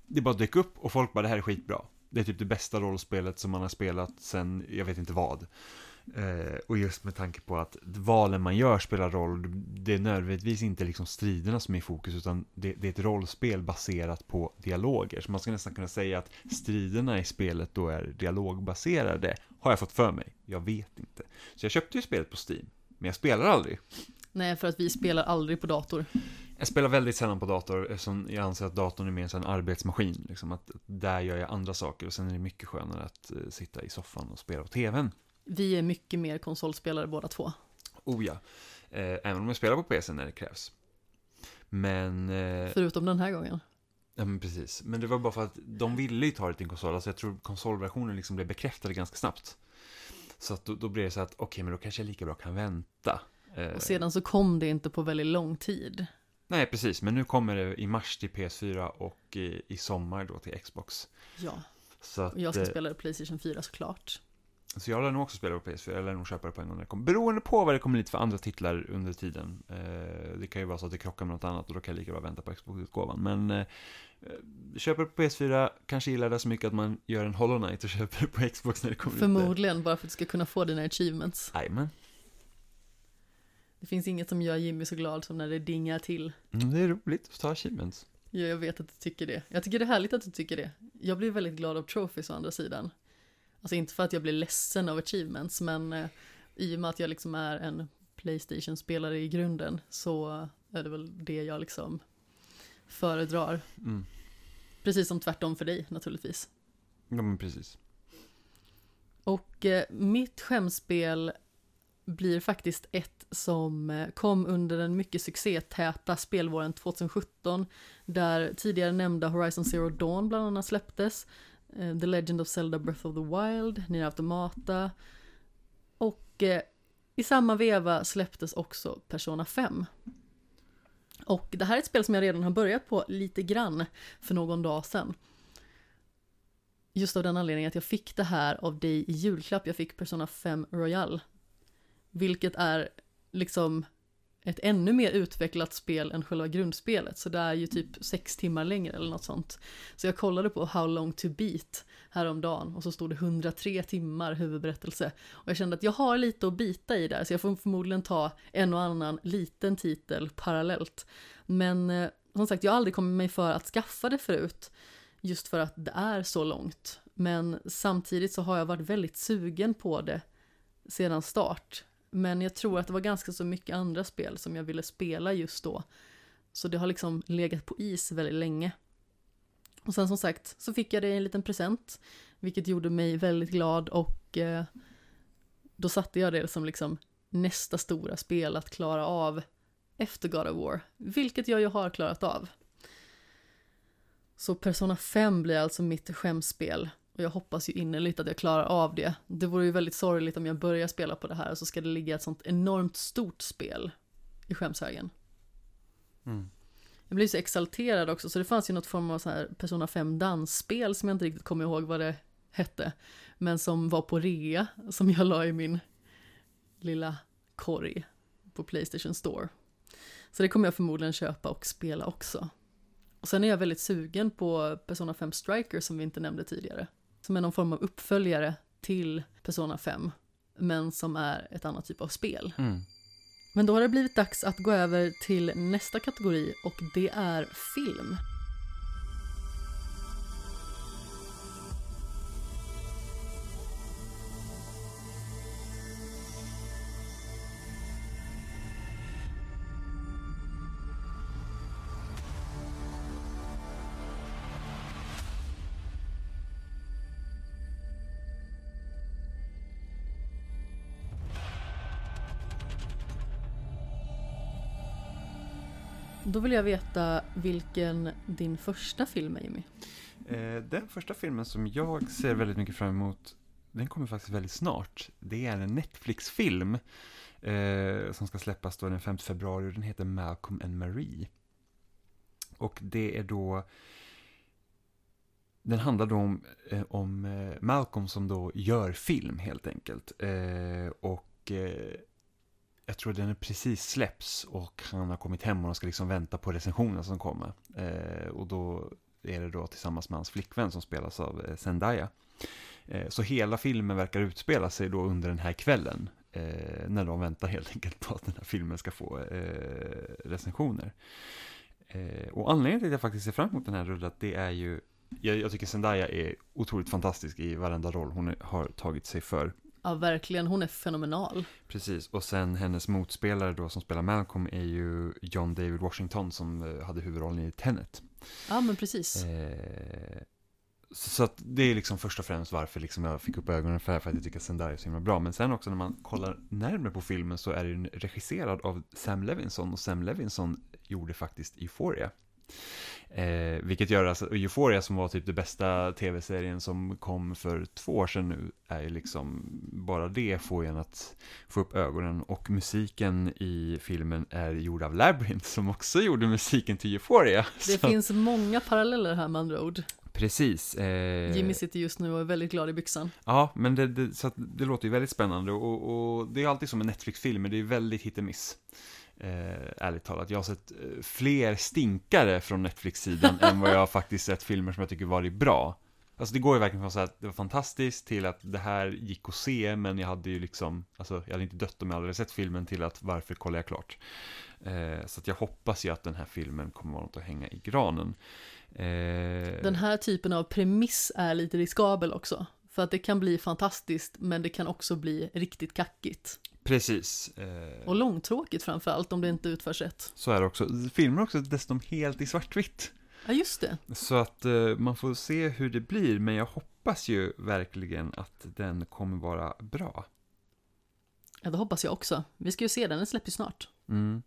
det bara dök upp och folk bara det här är skitbra. Det är typ det bästa rollspelet som man har spelat sen, jag vet inte vad. Eh, och just med tanke på att valen man gör spelar roll, det är nödvändigtvis inte liksom striderna som är i fokus, utan det, det är ett rollspel baserat på dialoger. Så man ska nästan kunna säga att striderna i spelet då är dialogbaserade, har jag fått för mig. Jag vet inte. Så jag köpte ju spelet på Steam, men jag spelar aldrig. Nej, för att vi spelar aldrig på dator. Jag spelar väldigt sällan på dator eftersom jag anser att datorn är mer en arbetsmaskin. Liksom att där gör jag andra saker och sen är det mycket skönare att eh, sitta i soffan och spela på tvn. Vi är mycket mer konsolspelare båda två. Oh ja. Eh, även om jag spelar på PC när det krävs. Men, eh, Förutom den här gången. ja men precis. Men det var bara för att de ville ju ta det till en konsol. Alltså jag tror konsolversionen liksom blev bekräftade ganska snabbt. Så att då, då blev det så att, okej men då kanske jag lika bra kan vänta. Eh, Och sedan så kom det inte på väldigt lång tid. Nej, precis. Men nu kommer det i mars till PS4 och i, i sommar då till Xbox. Ja, Så, att, och jag ska spela det Playstation 4 såklart. Så jag lär nog också spela på PS4, jag lär nog köpa det på en gång när det kommer. Beroende på vad det kommer lite för andra titlar under tiden. Eh, det kan ju vara så att det krockar med något annat och då kan jag lika bra vänta på Xbox-utgåvan. Men eh, köper det på PS4, kanske gillar det så mycket att man gör en Hollow Knight och köper det på Xbox när det kommer ut. Förmodligen bara för att du ska kunna få dina achievements. Jajamän. Det finns inget som gör Jimmy så glad som när det dingar till. Mm, det är roligt att ta achievements. Ja, jag vet att du tycker det. Jag tycker det är härligt att du tycker det. Jag blir väldigt glad av trophies å andra sidan. Alltså inte för att jag blir ledsen av achievements, men eh, i och med att jag liksom är en Playstation-spelare i grunden så är det väl det jag liksom föredrar. Mm. Precis som tvärtom för dig naturligtvis. Ja, men precis. Och eh, mitt skämspel blir faktiskt ett som eh, kom under den mycket succétäta spelvåren 2017 där tidigare nämnda Horizon Zero Dawn bland annat släpptes eh, The Legend of Zelda Breath of the Wild, Nya Automata och eh, i samma veva släpptes också Persona 5. Och det här är ett spel som jag redan har börjat på lite grann för någon dag sedan. Just av den anledningen att jag fick det här av dig i julklapp. Jag fick Persona 5 Royal. Vilket är liksom ett ännu mer utvecklat spel än själva grundspelet. Så det är ju typ sex timmar längre eller något sånt. Så jag kollade på How long to beat häromdagen och så stod det 103 timmar huvudberättelse. Och jag kände att jag har lite att bita i där så jag får förmodligen ta en och annan liten titel parallellt. Men eh, som sagt, jag har aldrig kommit mig för att skaffa det förut. Just för att det är så långt. Men samtidigt så har jag varit väldigt sugen på det sedan start. Men jag tror att det var ganska så mycket andra spel som jag ville spela just då. Så det har liksom legat på is väldigt länge. Och sen som sagt så fick jag det i en liten present. Vilket gjorde mig väldigt glad och eh, då satte jag det som liksom nästa stora spel att klara av efter God of War. Vilket jag ju har klarat av. Så Persona 5 blir alltså mitt skämspel. Och jag hoppas ju innerligt att jag klarar av det. Det vore ju väldigt sorgligt om jag börjar spela på det här och så ska det ligga ett sånt enormt stort spel i skämshögen. Mm. Jag blev så exalterad också så det fanns ju något form av så här Persona 5 dansspel som jag inte riktigt kommer ihåg vad det hette. Men som var på rea som jag la i min lilla korg på Playstation Store. Så det kommer jag förmodligen köpa och spela också. Och sen är jag väldigt sugen på Persona 5 Striker som vi inte nämnde tidigare. Som är någon form av uppföljare till Persona 5. Men som är ett annat typ av spel. Mm. Men då har det blivit dags att gå över till nästa kategori och det är film. Då vill jag veta vilken din första film är Jimmy. Eh, den första filmen som jag ser väldigt mycket fram emot, den kommer faktiskt väldigt snart. Det är en Netflix-film eh, som ska släppas då den 5 februari och den heter Malcolm and Marie. Och det är då den handlar då om, eh, om eh, Malcolm som då gör film helt enkelt. Eh, och eh, jag tror den är precis släpps och han har kommit hem och de ska liksom vänta på recensionen som kommer. Eh, och då är det då tillsammans med hans flickvän som spelas av eh, Zendaya. Eh, så hela filmen verkar utspela sig då under den här kvällen. Eh, när de väntar helt enkelt på att den här filmen ska få eh, recensioner. Eh, och anledningen till att jag faktiskt ser fram emot den här rullen, det är ju jag, jag tycker Zendaya är otroligt fantastisk i varenda roll hon har tagit sig för. Ja, verkligen. Hon är fenomenal. Precis, och sen hennes motspelare då som spelar Malcolm är ju John David Washington som eh, hade huvudrollen i Tenet. Ja, men precis. Eh, så, så att det är liksom först och främst varför liksom jag fick upp ögonen för det här, för att jag tycker att Zendaya är så himla bra. Men sen också när man kollar närmare på filmen så är den regisserad av Sam Levinson och Sam Levinson gjorde faktiskt Euphoria. Eh, vilket gör alltså, Euphoria som var typ det bästa tv-serien som kom för två år sedan nu, är ju liksom, bara det får en att få upp ögonen. Och musiken i filmen är gjord av Labyrinth som också gjorde musiken till Euphoria. Det Så- finns många paralleller här med andra ord. Precis. Eh, Jimmy sitter just nu och är väldigt glad i byxan. Ja, men det, det, så det låter ju väldigt spännande och, och det är alltid som en Netflix-film, men det är väldigt hit och miss. Eh, ärligt talat, jag har sett eh, fler stinkare från Netflix-sidan än vad jag har faktiskt sett filmer som jag tycker varit bra. Alltså det går ju verkligen från att säga att det var fantastiskt till att det här gick att se, men jag hade ju liksom, alltså jag hade inte dött om jag hade sett filmen till att varför kollar jag klart? Eh, så att jag hoppas ju att den här filmen kommer vara något att hänga i granen. Eh, Den här typen av premiss är lite riskabel också. För att det kan bli fantastiskt, men det kan också bli riktigt kackigt. Precis. Eh, Och långtråkigt framförallt om det inte utförs rätt. Så är det också. Filmen är också dessutom helt i svartvitt. Ja, just det. Så att eh, man får se hur det blir, men jag hoppas ju verkligen att den kommer vara bra. Ja, det hoppas jag också. Vi ska ju se den, den släpps ju snart. Mm.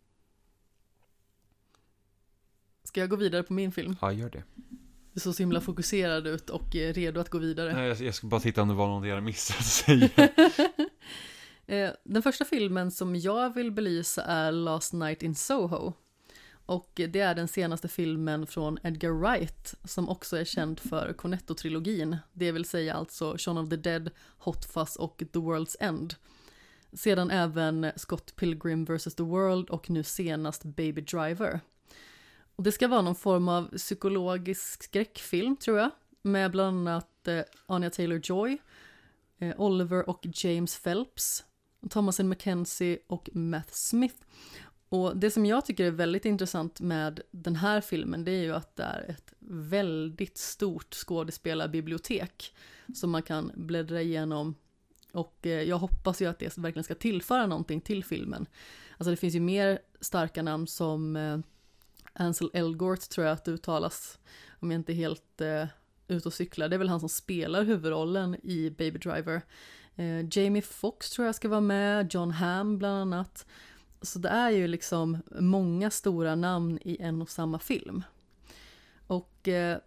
Ska jag gå vidare på min film? Ja, gör det. Du såg så himla fokuserad ut och eh, redo att gå vidare. Nej, jag, ska bara titta om det var något jag missat att säga. Eh, den första filmen som jag vill belysa är Last Night in Soho. Och det är den senaste filmen från Edgar Wright som också är känd för Cornetto-trilogin. Det vill säga alltså Shaun of the Dead, Hot Fuzz och The World's End. Sedan även Scott Pilgrim vs. The World och nu senast Baby Driver. Och det ska vara någon form av psykologisk skräckfilm tror jag. Med bland annat eh, Anya Taylor-Joy, eh, Oliver och James Phelps, Thomasin McKenzie och Matt Smith. Och det som jag tycker är väldigt intressant med den här filmen det är ju att det är ett väldigt stort skådespelarbibliotek som man kan bläddra igenom och eh, jag hoppas ju att det verkligen ska tillföra någonting till filmen. Alltså det finns ju mer starka namn som eh, Ansel Elgort tror jag att det uttalas om jag inte är helt eh, ute och cyklar. Det är väl han som spelar huvudrollen i Baby Driver. Eh, Jamie Foxx tror jag ska vara med, John Hamm bland annat. Så det är ju liksom många stora namn i en och samma film. Och eh,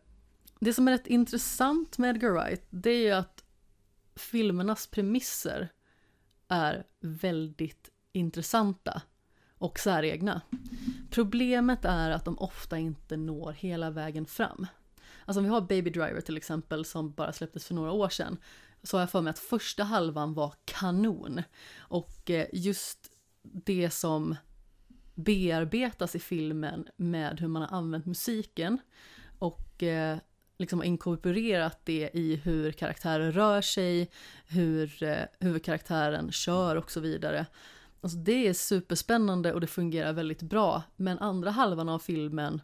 det som är rätt intressant med Edgar Wright, det är ju att filmernas premisser är väldigt intressanta och säregna. Problemet är att de ofta inte når hela vägen fram. Alltså om vi har Baby Driver till exempel som bara släpptes för några år sedan så har jag för mig att första halvan var kanon. Och eh, just det som bearbetas i filmen med hur man har använt musiken och eh, liksom inkorporerat det i hur karaktärer rör sig, hur eh, huvudkaraktären kör och så vidare. Alltså det är superspännande och det fungerar väldigt bra, men andra halvan av filmen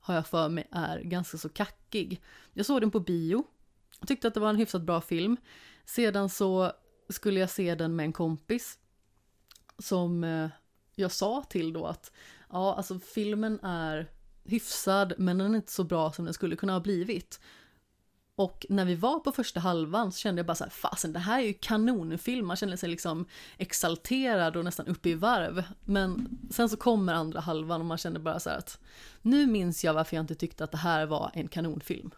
har jag för mig är ganska så kackig. Jag såg den på bio, jag tyckte att det var en hyfsat bra film. Sedan så skulle jag se den med en kompis som eh, jag sa till då att ja, alltså filmen är hyfsad men den är inte så bra som den skulle kunna ha blivit. Och när vi var på första halvan så kände jag bara så här, fasen det här är ju kanonfilm, man känner sig liksom exalterad och nästan uppe i varv. Men sen så kommer andra halvan och man känner bara så här att nu minns jag varför jag inte tyckte att det här var en kanonfilm.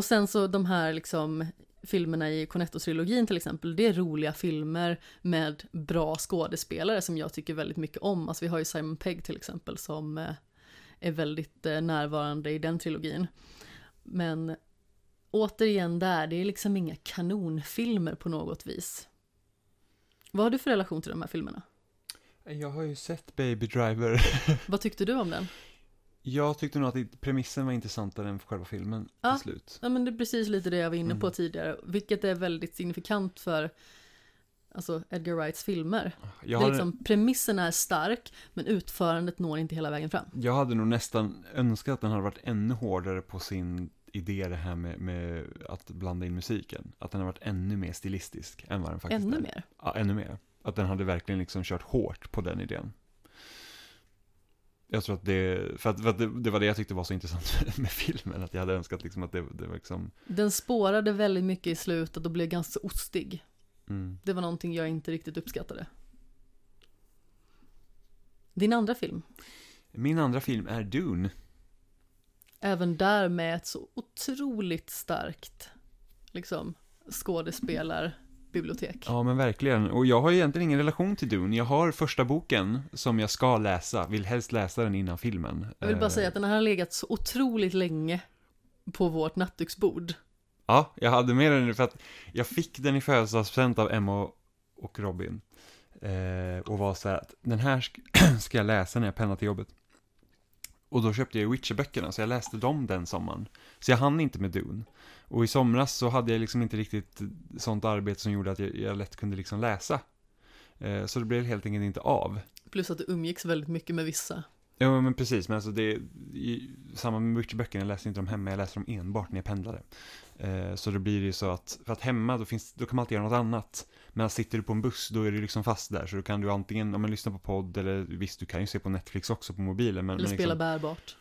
Och sen så de här liksom filmerna i Cornetto-trilogin till exempel, det är roliga filmer med bra skådespelare som jag tycker väldigt mycket om. Alltså vi har ju Simon Pegg till exempel som eh, är väldigt eh, närvarande i den trilogin. Men återigen där, det är liksom inga kanonfilmer på något vis. Vad har du för relation till de här filmerna? Jag har ju sett Baby Driver. Vad tyckte du om den? Jag tyckte nog att premissen var intressantare än själva filmen ja. till slut. Ja, men det är precis lite det jag var inne på mm. tidigare, vilket är väldigt signifikant för alltså Edgar Wrights filmer. Jag hade... liksom, premissen är stark, men utförandet når inte hela vägen fram. Jag hade nog nästan önskat att den hade varit ännu hårdare på sin idé det här med, med att blanda in musiken. Att den hade varit ännu mer stilistisk än vad den faktiskt ännu är. Ännu mer? Ja, ännu mer. Att den hade verkligen liksom kört hårt på den idén. Jag tror att det, för att, för att det, det, var det jag tyckte var så intressant med filmen, att jag hade önskat liksom att det, det var liksom Den spårade väldigt mycket i slutet och blev ganska ostig. Mm. Det var någonting jag inte riktigt uppskattade. Din andra film? Min andra film är Dune. Även där med ett så otroligt starkt, liksom, skådespelar bibliotek. Ja, men verkligen. Och jag har egentligen ingen relation till Dune. Jag har första boken som jag ska läsa, vill helst läsa den innan filmen. Jag vill bara säga att den här har legat så otroligt länge på vårt nattduksbord. Ja, jag hade med den för att jag fick den i födelsedagspresent av Emma och Robin. Eh, och var så här att den här ska jag läsa när jag pendlar till jobbet. Och då köpte jag Witcher-böckerna, så jag läste dem den sommaren. Så jag hann inte med Dune. Och i somras så hade jag liksom inte riktigt sånt arbete som gjorde att jag, jag lätt kunde liksom läsa. Eh, så det blev helt enkelt inte av. Plus att du umgicks väldigt mycket med vissa. Ja, men precis. Men alltså det, i, samma med Witcher-böckerna, jag läste inte dem hemma, jag läste dem enbart när jag pendlade. Eh, så då blir det ju så att, för att hemma, då, finns, då kan man alltid göra något annat. Men sitter du på en buss, då är du liksom fast där. Så då kan du antingen, om man lyssnar på podd, eller visst, du kan ju se på Netflix också på mobilen. Men, eller men spela liksom, bärbart.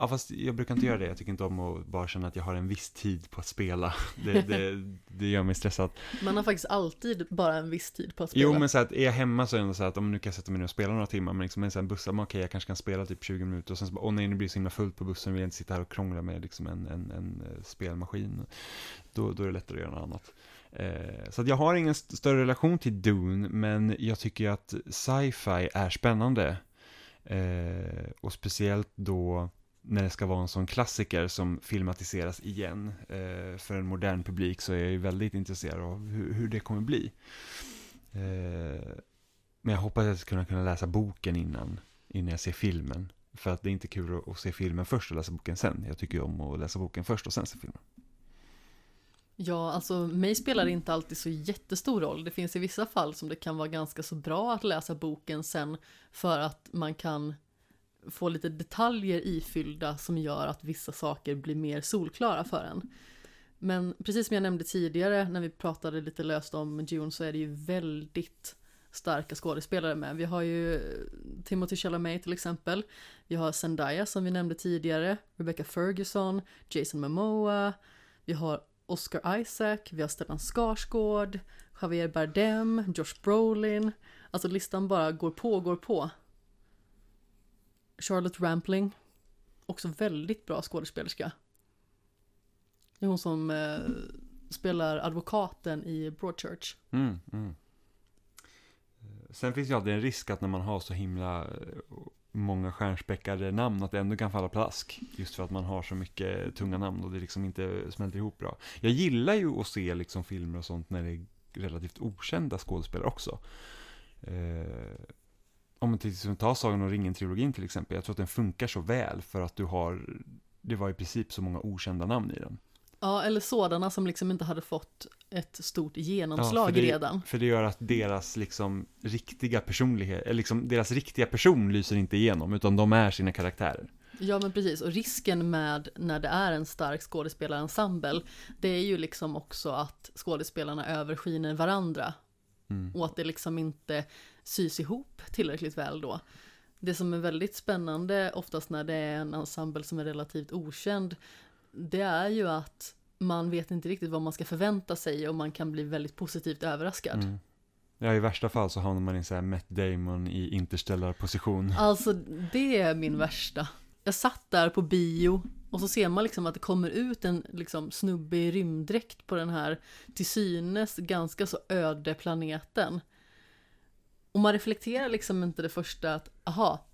Ja, fast jag brukar inte göra det. Jag tycker inte om att bara känna att jag har en viss tid på att spela. Det, det, det gör mig stressad. Man har faktiskt alltid bara en viss tid på att spela. Jo, men så att är jag hemma så är det så att om nu kan jag sätta mig ner och spela några timmar, men liksom en sån här buss, okej, okay, jag kanske kan spela typ 20 minuter och sen så bara, åh nej, nu blir det så himla fullt på bussen, vill jag inte sitta här och krångla med liksom en, en, en eh, spelmaskin. Då, då är det lättare att göra något annat. Eh, så att jag har ingen st större relation till Dune, men jag tycker att sci-fi är spännande. Eh, och speciellt då när det ska vara en sån klassiker som filmatiseras igen eh, för en modern publik så är jag ju väldigt intresserad av hur, hur det kommer bli. Eh, men jag hoppas att jag ska kunna, kunna läsa boken innan, innan jag ser filmen. För att det är inte kul att, att se filmen först och läsa boken sen. Jag tycker om att läsa boken först och sen se filmen. Ja, alltså mig spelar det inte alltid så jättestor roll. Det finns i vissa fall som det kan vara ganska så bra att läsa boken sen för att man kan få lite detaljer ifyllda som gör att vissa saker blir mer solklara för en. Men precis som jag nämnde tidigare när vi pratade lite löst om June så är det ju väldigt starka skådespelare med. Vi har ju Timothy Chalamet till exempel. Vi har Zendaya som vi nämnde tidigare, Rebecca Ferguson, Jason Momoa. Vi har Oscar Isaac, vi har Stellan Skarsgård, Javier Bardem, Josh Brolin. Alltså listan bara går på och går på. Charlotte Rampling. Också väldigt bra skådespelerska. Det är hon som eh, spelar advokaten i Broadchurch. Mm, mm. Eh, sen finns ju alltid en risk att när man har så himla eh, många stjärnspäckade namn att det ändå kan falla plask. Just för att man har så mycket tunga namn och det liksom inte smälter ihop bra. Jag gillar ju att se liksom filmer och sånt när det är relativt okända skådespelare också. Eh, om man till exempel tar Sagan om ringen-trilogin till exempel, jag tror att den funkar så väl för att du har, det var i princip så många okända namn i den. Ja, eller sådana som liksom inte hade fått ett stort genomslag för det, redan. För det gör att deras liksom riktiga personlighet, eller liksom deras riktiga person lyser inte igenom, utan de är sina karaktärer. Ja men precis, och risken med när det är en stark skådespelarensemble, det är ju liksom också att skådespelarna överskiner varandra. Mm. Och att det liksom inte sys ihop tillräckligt väl då. Det som är väldigt spännande oftast när det är en ensemble som är relativt okänd, det är ju att man vet inte riktigt vad man ska förvänta sig och man kan bli väldigt positivt överraskad. Mm. Ja, i värsta fall så hamnar man i sån här Matt Damon i interstellar position. Alltså, det är min värsta. Jag satt där på bio och så ser man liksom att det kommer ut en liksom, snubbe i rymddräkt på den här till synes ganska så öde planeten. Och man reflekterar liksom inte det första att, aha,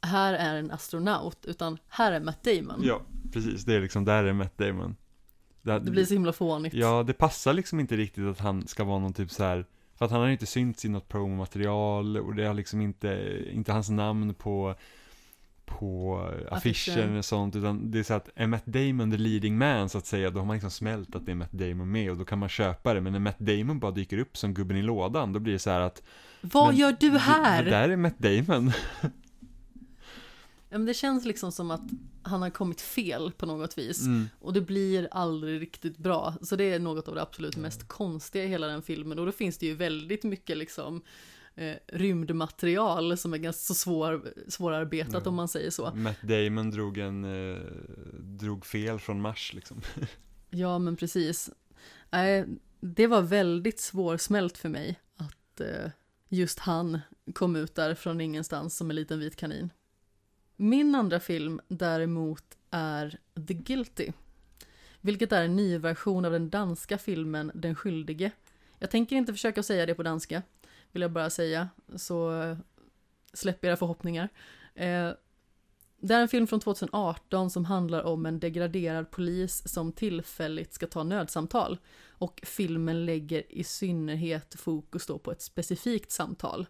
här är en astronaut, utan här är Matt Damon. Ja, precis. Det är liksom, där är Matt Damon. Det, det blir så himla fånigt. Ja, det passar liksom inte riktigt att han ska vara någon typ så här för att han har inte synts i något promomaterial och det har liksom inte, inte hans namn på på affischen och sånt, utan det är så att är Matt Damon the leading man så att säga, då har man liksom smält att det är Matt Damon med och då kan man köpa det, men när Matt Damon bara dyker upp som gubben i lådan, då blir det så här att Vad gör du Det, här? det där är Matt Damon. Men det känns liksom som att han har kommit fel på något vis. Mm. Och det blir aldrig riktigt bra. Så det är något av det absolut mest konstiga i hela den filmen. Och då finns det ju väldigt mycket liksom eh, rymdmaterial som är ganska så svår, svårarbetat Ja. om man säger så. Matt Damon drog en, eh, drog fel från Mars liksom. Ja, men precis. Nej, det var väldigt svårsmält för mig att eh, just han kom ut där från ingenstans som en liten vit kanin. Min andra film däremot är The Guilty, vilket är en ny version av den danska filmen Den skyldige. Jag tänker inte försöka säga det på danska, vill jag bara säga, så släpp era förhoppningar. Eh, det är en film från 2018 som handlar om en degraderad polis som tillfälligt ska ta nödsamtal. Och filmen lägger i synnerhet fokus då på ett specifikt samtal.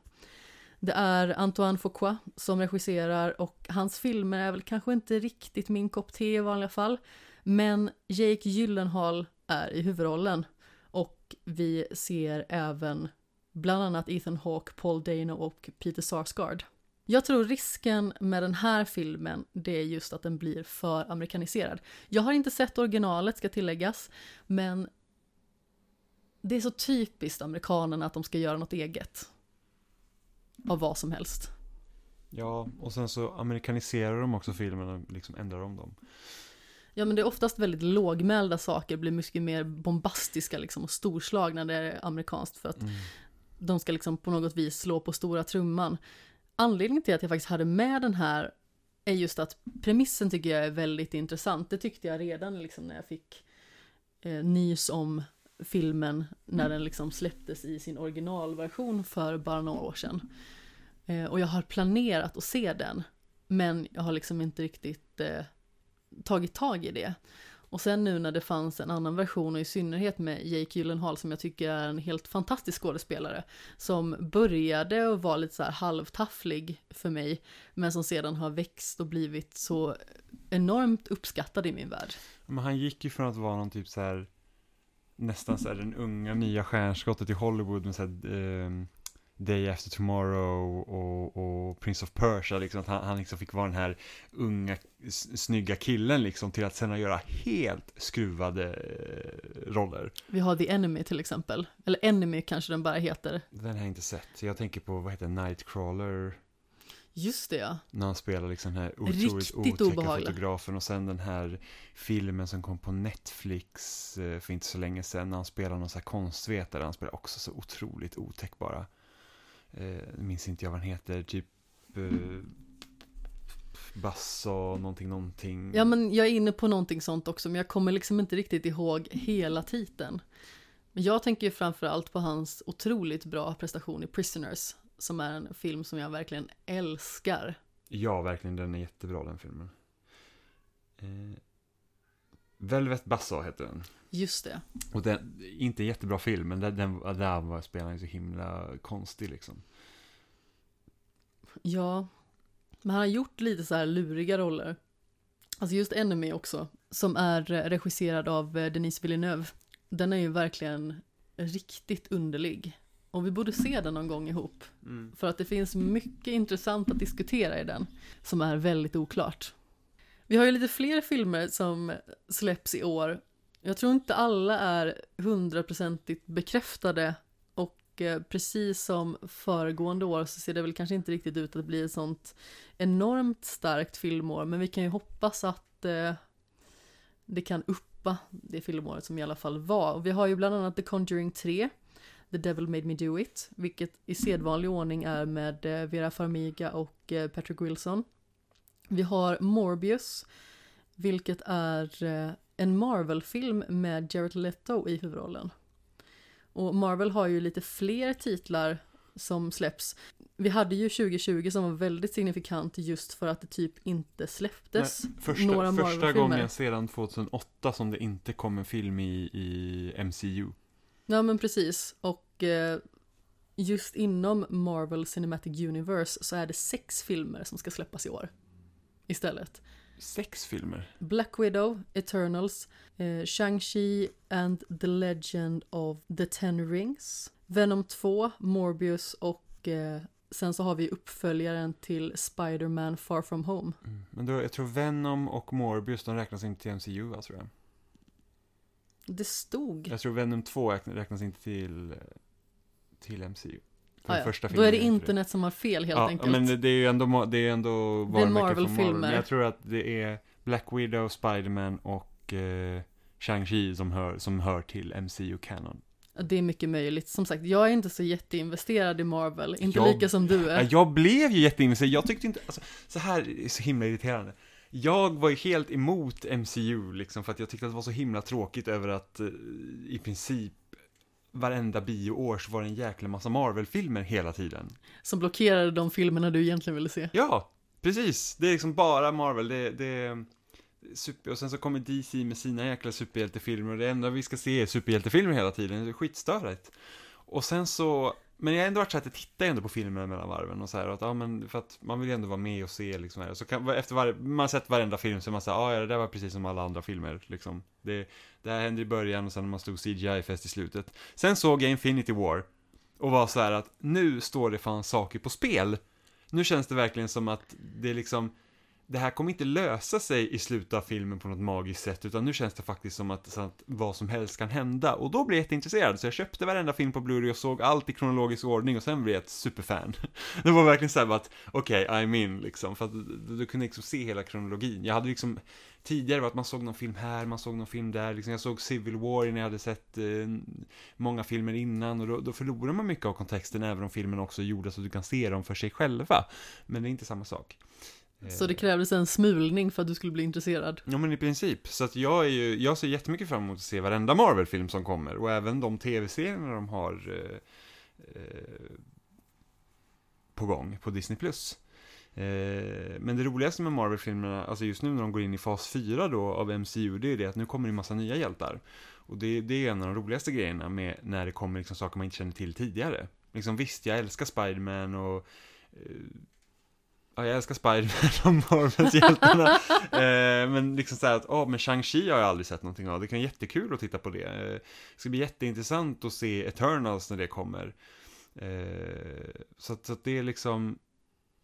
Det är Antoine Fuqua som regisserar och hans filmer är väl kanske inte riktigt min kopp te i vanliga fall. Men Jake Gyllenhaal är i huvudrollen. Och vi ser även bland annat Ethan Hawke, Paul Dano och Peter Sarsgaard. Jag tror risken med den här filmen, det är just att den blir för amerikaniserad. Jag har inte sett originalet ska tilläggas, men det är så typiskt amerikanerna att de ska göra något eget. Av vad som helst. Ja, och sen så amerikaniserar de också filmen och liksom ändrar om dem. Ja men det är oftast väldigt lågmälda saker, blir mycket mer bombastiska liksom och storslagna när det är amerikanskt för att Mm. de ska liksom på något vis slå på stora trumman. Anledningen till att jag faktiskt hade med den här är just att premissen tycker jag är väldigt intressant. Det tyckte jag redan liksom när jag fick eh, nys om filmen när den liksom släpptes i sin originalversion för bara några år sedan. Eh, och jag har planerat att se den, men jag har liksom inte riktigt eh, tagit tag i det. Och sen nu när det fanns en annan version och i synnerhet med Jake Gyllenhaal som jag tycker är en helt fantastisk skådespelare som började och var lite så här halvtafflig för mig men som sedan har växt och blivit så enormt uppskattad i min värld. Men han gick ju från att vara någon typ så här nästan så här den unga nya stjärnskottet i Hollywood med så här, ehm, Day After Tomorrow och, och Prince of Persia liksom, att han, han liksom fick vara den här unga snygga killen liksom till att sen göra helt skruvade eh, roller. Vi har The Enemy till exempel, eller Enemy kanske den bara heter. Den har jag inte sett. Jag tänker på, vad heter Nightcrawler, Just det ja. när han spelar liksom den här otroligt Riktigt otäcka obehaglig. fotografen och sen den här filmen som kom på Netflix eh, för inte så länge sedan när han spelar någon så här konstvetare, han spelar också så otroligt otäck bara. Eh, minns inte jag vad han heter, typ eh, Basso, någonting, någonting. Ja men jag är inne på någonting sånt också men jag kommer liksom inte riktigt ihåg hela titeln. Men jag tänker ju framförallt på hans otroligt bra prestation i Prisoners som är en film som jag verkligen älskar. Ja, verkligen, den är jättebra den filmen. Eh, Velvet Basso heter den. Just det. Och den, inte en jättebra film, men den, den, där var spelaren så himla konstig liksom. Ja, men han har gjort lite så här luriga roller. Alltså just Enemy också, som är regisserad av eh, Denise Villeneuve. Den är ju verkligen riktigt underlig. Och vi borde se den någon gång ihop. Mm. För att det finns mycket intressant att diskutera i den, som är väldigt oklart. Vi har ju lite fler filmer som släpps i år. Jag tror inte alla är hundraprocentigt bekräftade och eh, precis som föregående år så ser det väl kanske inte riktigt ut att bli ett sånt enormt starkt filmår, men vi kan ju hoppas att eh, det kan uppa det filmåret som i alla fall var. Och vi har ju bland annat The Conjuring 3, The Devil Made Me Do It, vilket i sedvanlig ordning är med eh, Vera Farmiga och eh, Patrick Wilson. Vi har Morbius, vilket är eh, en Marvel-film med Jared Leto i huvudrollen. Och Marvel har ju lite fler titlar som släpps. Vi hade ju 2020 som var väldigt signifikant just för att det typ inte släpptes Nej, första, några första Marvel-filmer. gången sedan 2008 som det inte kom en film i, i MCU. Ja men precis, och eh, just inom Marvel Cinematic Universe så är det sex filmer som ska släppas i år. Istället. Sex filmer? Black Widow, Eternals, eh, Shang-Chi and the Legend of the Ten Rings, Venom 2, Morbius och eh, sen så har vi uppföljaren till Spider-Man Far From Home. Mm. Men då, jag tror Venom och Morbius, de räknas inte till MCU, va, tror jag. Det stod... Jag tror Venom 2 räknas, inte till, eh, till MCU. För Ah, ja. första Då filmen är det inte internet som har fel helt ja, enkelt. men det- är ju ändå, det är ändå varumärken från Marvel-filmer. Marvel. Men jag tror att det är Black Widow, Spider-Man och eh, Shang-Chi som hör, som hör till MCU-canon. Det är mycket möjligt. Som sagt, jag är inte så jätteinvesterad i Marvel. Inte Jag- lika som du är. jag blev ju jätteinvesterad, jag tyckte inte, alltså, så här är så himla irriterande. Jag var ju helt emot MCU liksom för att jag tyckte att det var så himla tråkigt över att eh, i princip varenda bioår så var det en jäkla massa Marvel-filmer hela tiden. Som blockerade de filmerna du egentligen ville se. Ja, precis. Det är liksom bara Marvel. Det, det är super... Och sen så kommer DC med sina jäkla superhjältefilmer och det enda vi ska se är superhjältefilmer hela tiden. Det är skitstörigt. Och sen så... Men jag har ändå varit så att jag tittar ändå på filmerna mellan varven och så här och att, ja men för att man vill ju ändå vara med och se liksom här. Så kan, efter varje, man har sett varenda film så är man säger ja ah, ja det där var precis som alla andra filmer liksom. Det, det här hände i början och sen när man stod CGI-fest i slutet. Sen såg jag Infinity War och var så här att nu står det fan saker på spel. Nu känns det verkligen som att det är liksom det här kommer inte lösa sig i slutet av filmen på något magiskt sätt, utan nu känns det faktiskt som att, så att vad som helst kan hända. Och då blev jag jätteintresserad, så jag köpte varenda film på Blu-ray och såg allt i kronologisk ordning och sen blev jag ett superfan. Det var verkligen såhär bara att, okej, okay, I'm in liksom, för att du, kunde liksom se hela kronologin. Jag hade liksom, tidigare var att man såg någon film här, man såg någon film där, liksom jag såg Civil War när jag hade sett eh, många filmer innan och då, då förlorar man mycket av kontexten även om filmen också är gjorda så att du kan se dem för sig själva. Men det är inte samma sak. Så det krävdes en smulning för att du skulle bli intresserad. Ja men i princip, så att jag är ju, jag ser jättemycket fram emot att se varenda Marvel-film som kommer och även de tv-serierna de har eh, eh, på gång på Disney+. Eh, men det roligaste med Marvel-filmerna, alltså just nu när de går in i fas 4 då av MCU, det är det att nu kommer det en massa nya hjältar. Och det, det är en av de roligaste grejerna med när det kommer liksom saker man inte känner till tidigare. Liksom visst, jag älskar Spiderman och eh, Ja, jag älskar Spiderman och Marvels hjältarna. eh, men liksom så här att, åh, oh, men Shang-Chi har jag aldrig sett någonting av. Det kan vara jättekul att titta på det. Eh, det ska bli jätteintressant att se Eternals när det kommer. Eh, så, att, så att det är liksom,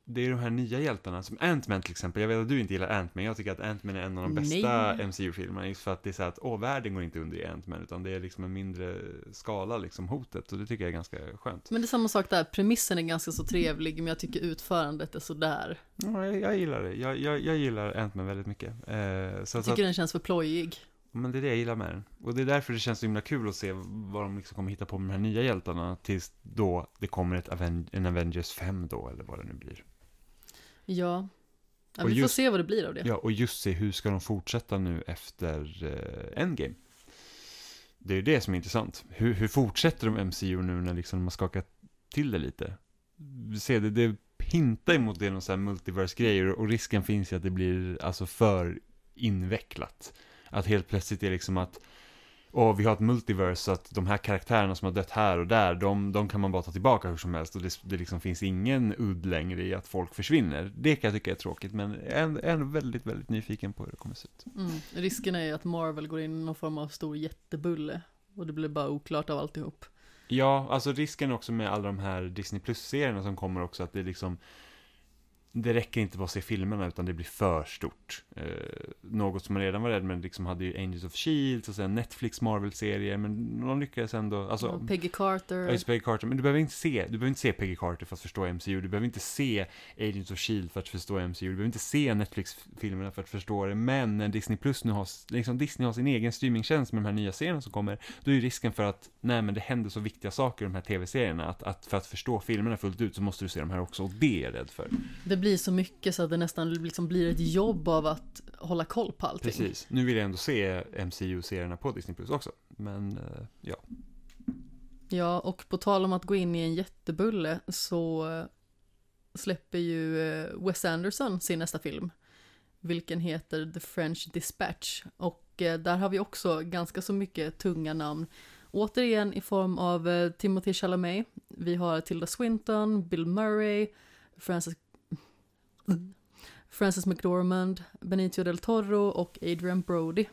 det är de här nya hjältarna, som Ant-Man till exempel. Jag vet att du inte gillar Ant-Man, jag tycker att Ant-Man är en av de bästa. MCU-filmerna. Just för att det är så att, åh, världen går inte under i Ant-Man, utan det är liksom en mindre skala, liksom hotet. Och det tycker jag är ganska skönt. Men det är samma sak där, premissen är ganska så trevlig, men jag tycker utförandet är sådär. Ja, jag, jag gillar det. Jag, jag, jag gillar Ant-Man väldigt mycket. Eh, så, Jag så att, tycker den känns för plojig. men det är det jag gillar med den. Och det är därför det känns så himla kul att se vad de liksom kommer hitta på med de här nya hjältarna tills då det kommer ett Aven en Avengers 5 då, eller vad det nu blir. Ja. ja vi får just- se vad det blir av det. Ja, och just se hur ska de fortsätta nu efter eh, Endgame. Det är det som är intressant. Hur, hur fortsätter de MCU nu när liksom de har skakat till det lite? Ser det, det hintar emot det någon sån här multiverse-grejer och risken finns ju att det blir alltså för invecklat. Att helt plötsligt är liksom att Och vi har ett multiverse, så att de här karaktärerna som har dött här och där, de, de kan man bara ta tillbaka hur som helst. Och det, det liksom finns ingen udd längre i att folk försvinner. Det kan jag tycka är tråkigt, men jag är ändå väldigt, väldigt nyfiken på hur det kommer se ut. Mm. Risken är ju att Marvel går in i någon form av stor jättebulle. Och det blir bara oklart av alltihop. Ja, alltså risken också med alla de här Disney Plus-serierna som kommer också, att det liksom det räcker inte bara att se filmerna utan det blir för stort. Eh, något som man redan var rädd med, liksom hade ju Angels of Shield och sen Netflix Marvel-serier, men de lyckades ändå, alltså... Ja, Peggy Carter. Ja, just Peggy Carter, men du behöver inte se, du behöver inte se Peggy Carter för att förstå MCU, du behöver inte se Agents of Shield för att förstå MCU, du behöver inte se Netflix-filmerna för att förstå det, men när Disney Plus nu har, liksom Disney har sin egen streamingtjänst med de här nya serierna som kommer, då är ju risken för att, nej men det händer så viktiga saker i de här tv-serierna, att, att för att förstå filmerna fullt ut så måste du se de här också, och det är jag rädd för. Blir så mycket så att det nästan liksom blir ett jobb av att hålla koll på allting. Precis. Nu vill jag ändå se MCU-serierna på Disney Plus också. Men, eh, ja. Ja, och på tal om att gå in i en jättebulle så eh, släpper ju eh, Wes Anderson sin nästa film. Vilken heter The French Dispatch. Och där har vi också ganska så mycket tunga namn. Återigen i form av Timothy Chalamet. Vi har Tilda Swinton, Bill Murray, Francis Francis McDormand, Benicio del Toro och Adrian Brody.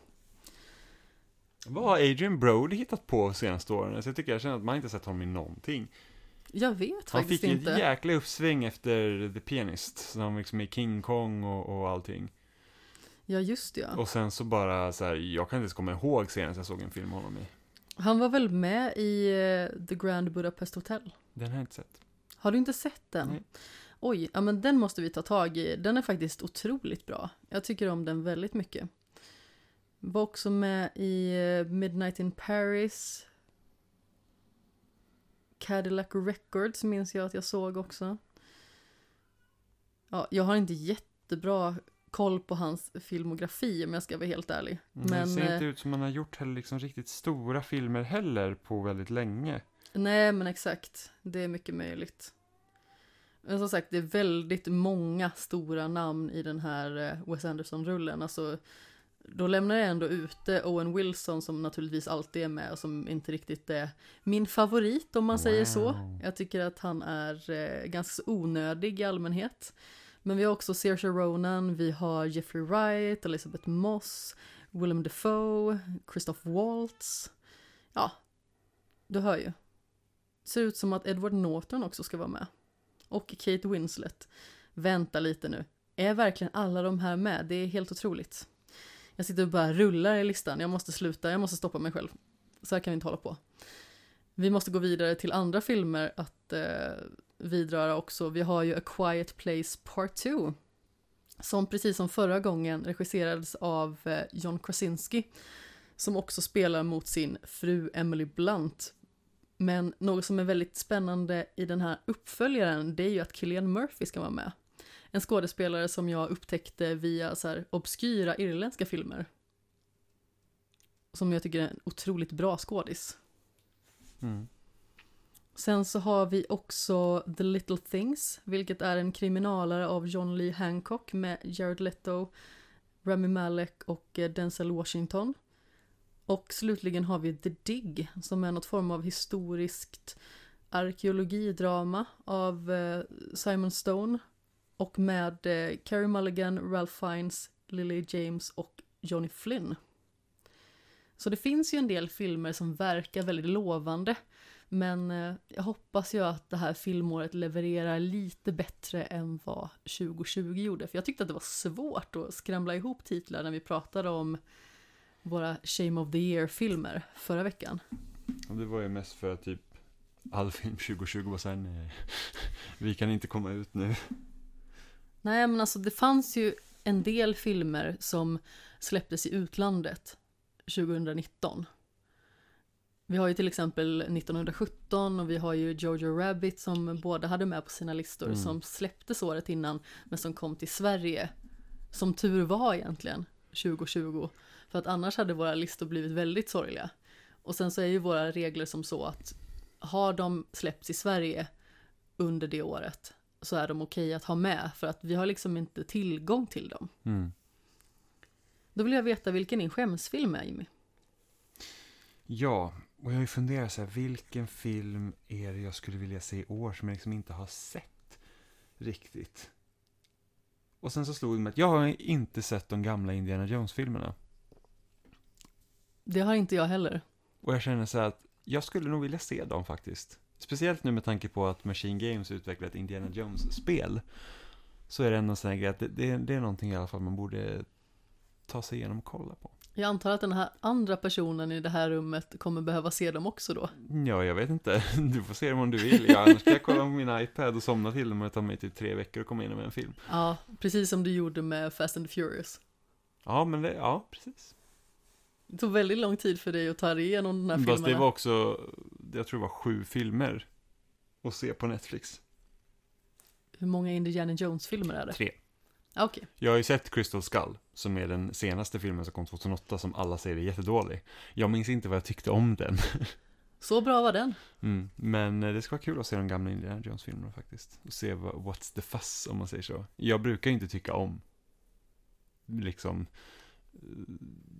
Vad har Adrian Brody hittat på senaste åren? Så jag tycker jag känner att man inte sett honom i någonting. Jag vet faktiskt inte. Han fick ett jäkla uppsving efter The Pianist, som liksom är King Kong och, och allting. Ja, just ja. Och sen så bara så här, jag kan inte ens komma ihåg senast jag såg en film med honom i. Han var väl med i uh, The Grand Budapest Hotel? Den har jag inte sett. Har du inte sett den? Nej. Oj, ja men den måste vi ta tag i. Den är faktiskt otroligt bra. Jag tycker om den väldigt mycket. Var också med i eh, Midnight in Paris. Cadillac Records minns jag att jag såg också. Ja, jag har inte jättebra koll på hans filmografi om jag ska vara helt ärlig. Men, det ser inte eh, ut som han har gjort heller liksom riktigt stora filmer heller på väldigt länge. Nej, men exakt. Det är mycket möjligt. Men som sagt, det är väldigt många stora namn i den här eh, Wes Anderson-rullen. Alltså, då lämnar jag ändå ute Owen Wilson som naturligtvis alltid är med och som inte riktigt är min favorit om man wow. säger så. Jag tycker att han är eh, ganska onödig i allmänhet. Men vi har också Saoirse Ronan, vi har Jeffrey Wright, Elizabeth Moss, Willem Dafoe, Christoph Waltz. Ja, du hör ju. Ser ut som att Edward Norton också ska vara med och Kate Winslet. Vänta lite nu. Är verkligen alla de här med? Det är helt otroligt. Jag sitter och bara rullar i listan. Jag måste sluta, jag måste stoppa mig själv. Så här kan vi inte hålla på. Vi måste gå vidare till andra filmer att eh, vidröra också. Vi har ju A Quiet Place Part 2. Som precis som förra gången regisserades av eh, John Krasinski. Som också spelar mot sin fru Emily Blunt men något som är väldigt spännande i den här uppföljaren, det är ju att Killian Murphy ska vara med. En skådespelare som jag upptäckte via så här obskyra irländska filmer. Som jag tycker är en otroligt bra skådis. Mm. Sen så har vi också The Little Things, vilket är en kriminalare av John Lee Hancock med Jared Leto, Rami Malek och eh, Denzel Washington. Och slutligen har vi The Dig som är något form av historiskt arkeologidrama av eh, Simon Stone och med eh, Carey Mulligan, Ralph Fiennes, Lily James och Johnny Flynn. Så det finns ju en del filmer som verkar väldigt lovande men eh, jag hoppas ju att det här filmåret levererar lite bättre än vad 2020 gjorde. För jag tyckte att det var svårt att skramla ihop titlar när vi pratade om våra Shame of the Year-filmer förra veckan. Och det var ju mest för att typ all film 2020 var såhär, nej, vi kan inte komma ut nu. Nej, men alltså det fanns ju en del filmer som släpptes i utlandet 2019. Vi har ju till exempel 1917 och vi har ju Jojo Rabbit som båda hade med på sina listor mm. som släpptes året innan men som kom till Sverige. Som tur var egentligen 2020. För att annars hade våra listor blivit väldigt sorgliga. Och sen så är ju våra regler som så att har de släppts i Sverige under det året så är de okej att ha med för att vi har liksom inte tillgång till dem. Mm. Då vill jag veta vilken din skämsfilm är Jimmy. Ja, och jag har ju funderat så här, vilken film är det jag skulle vilja se i år som jag liksom inte har sett riktigt? Och sen så slog det mig att jag har inte sett de gamla Indiana Jones-filmerna. Det har inte jag heller. Och jag känner så här att jag skulle nog vilja se dem faktiskt. Speciellt nu med tanke på att Machine Games utvecklat ett Indiana Jones-spel. Så är det ändå sån här grej att det, det, det är någonting i alla fall man borde ta sig igenom och kolla på. Jag antar att den här andra personen i det här rummet kommer behöva se dem också då. Ja, jag vet inte. Du får se dem om du vill. Ja, annars kan jag kolla på min iPad och somna till dem och det tar mig typ tre veckor att komma in med en film. Ja, precis som du gjorde med Fast and the Furious. Ja, men det, ja, precis. Det tog väldigt lång tid för dig att ta dig igenom den här Fast filmen. det var också, jag tror det var sju filmer att se på Netflix. Hur många Indiana Jones-filmer är det? Tre. Ah, Okej. Jag har ju sett Crystal Skull, som är den senaste filmen som kom 2008, som alla säger är jättedålig. Jag minns inte vad jag tyckte om den. Så bra var den. Mm, men det ska vara kul att se de gamla Indiana Jones-filmerna faktiskt. Och se vad, what's the fuss, om man säger så. Jag brukar inte tycka om, liksom,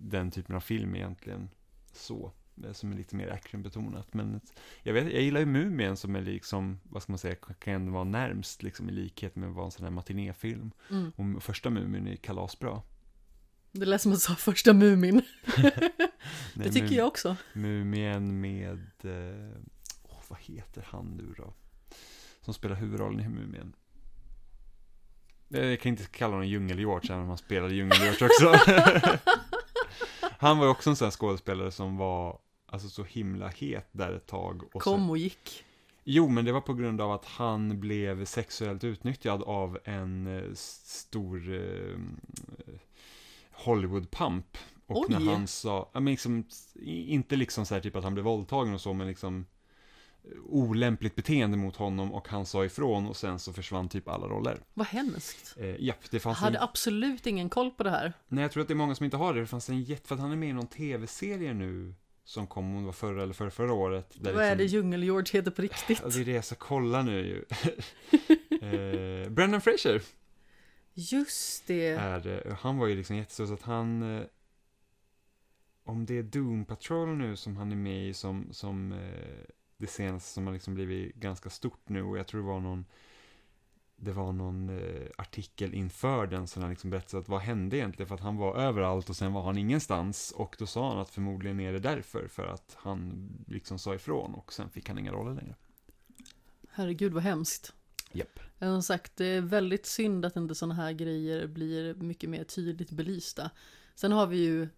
den typen av film egentligen, så. eh, Som är lite mer actionbetonat. Men jag, vet, jag gillar ju Mumien som är liksom, vad ska man säga, kan vara närmst liksom i likhet med vara en sån här matinéfilm. Mm. Och första Mumin är kalasbra. Det lät som att sa första Mumin. Det tycker Mum- jag också. Mumien med, åh, vad heter han nu då? Som spelar huvudrollen i Mumien. Eh, Jag kan inte kalla honom Djungel-George, även om han spelade Djungel-George också. han var ju också en sån här skådespelare som var, alltså så himla het där ett tag. Och Kom sen, och gick. jo, men det var på grund av att han blev sexuellt utnyttjad av en eh, stor eh, Hollywood-pamp. Och Oj. när han sa, ja men liksom, inte liksom så här typ att han blev våldtagen och så, men liksom olämpligt beteende mot honom och han sa ifrån och sen så försvann typ alla roller. Vad hemskt. Eh, japp, det Jag fanns hade en, absolut ingen koll på det här. Nej, jag tror att det är många som inte har det. Det fanns en jätte, för att han är med i någon tv-serie nu som kom, om det var förra eller förra, förra året. Där Vad är det liksom- Djungel-George heter på riktigt? Ja, det är det jag ska kolla nu ju. eh, Brendan Fraser Just det. är, eh, han var ju liksom jättestor så att han, eh, om det är Doom Patrol nu som han är med i som, som eh, det senaste som har liksom blivit ganska stort nu och jag tror det var någon det var någon eh, artikel inför den som han liksom berättade att vad hände egentligen för att han var överallt och sen var han ingenstans och då sa han att förmodligen är det därför för att han liksom sa ifrån och sen fick han inga roller längre. Herregud vad hemskt. Japp. Jag har sagt, det är väldigt synd att inte sådana här grejer blir mycket mer tydligt belysta. Sen har vi ju,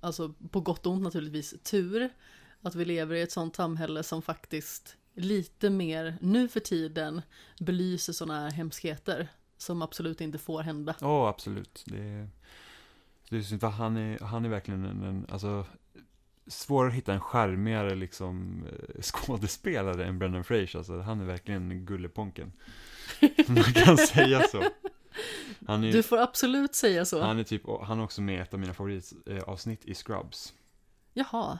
alltså på gott och ont naturligtvis, tur att vi lever i ett sådant samhälle som faktiskt lite mer nu för tiden belyser sådana här hemskheter som absolut inte får hända. Ja, absolut. Det är, det är synd, för han är, han är verkligen en, en alltså, svårare att hitta en charmigare liksom, eh, skådespelare än Brendan Fraser. Alltså, han är verkligen gulleponken. Man kan säga så. Är, Du får absolut säga så. han är typ, han är också med i ett av mina favoritavsnitt i Scrubs. Jaha.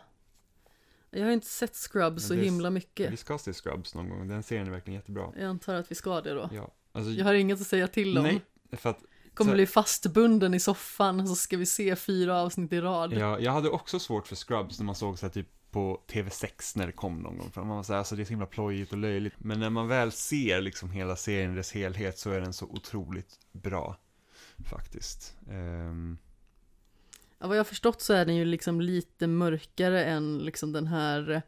Jag har inte sett Scrubs så himla mycket. Vi ska se Scrubs någon gång, den serien är verkligen jättebra. Jag antar att vi ska det då. Ja, alltså, Jag har inget att säga till om. nej, för att Kommer så- bli fastbunden i soffan så ska vi se fyra avsnitt i rad. Ja, jag hade också svårt för Scrubs när man såg så här typ på TV6 när det kom någon gång. För man var så här, alltså det är så himla plojigt och löjligt. Men när man väl ser liksom hela serien i dess helhet så är den så otroligt bra. Faktiskt. Ehm, Ja, vad jag har förstått så är den ju liksom lite mörkare än liksom den här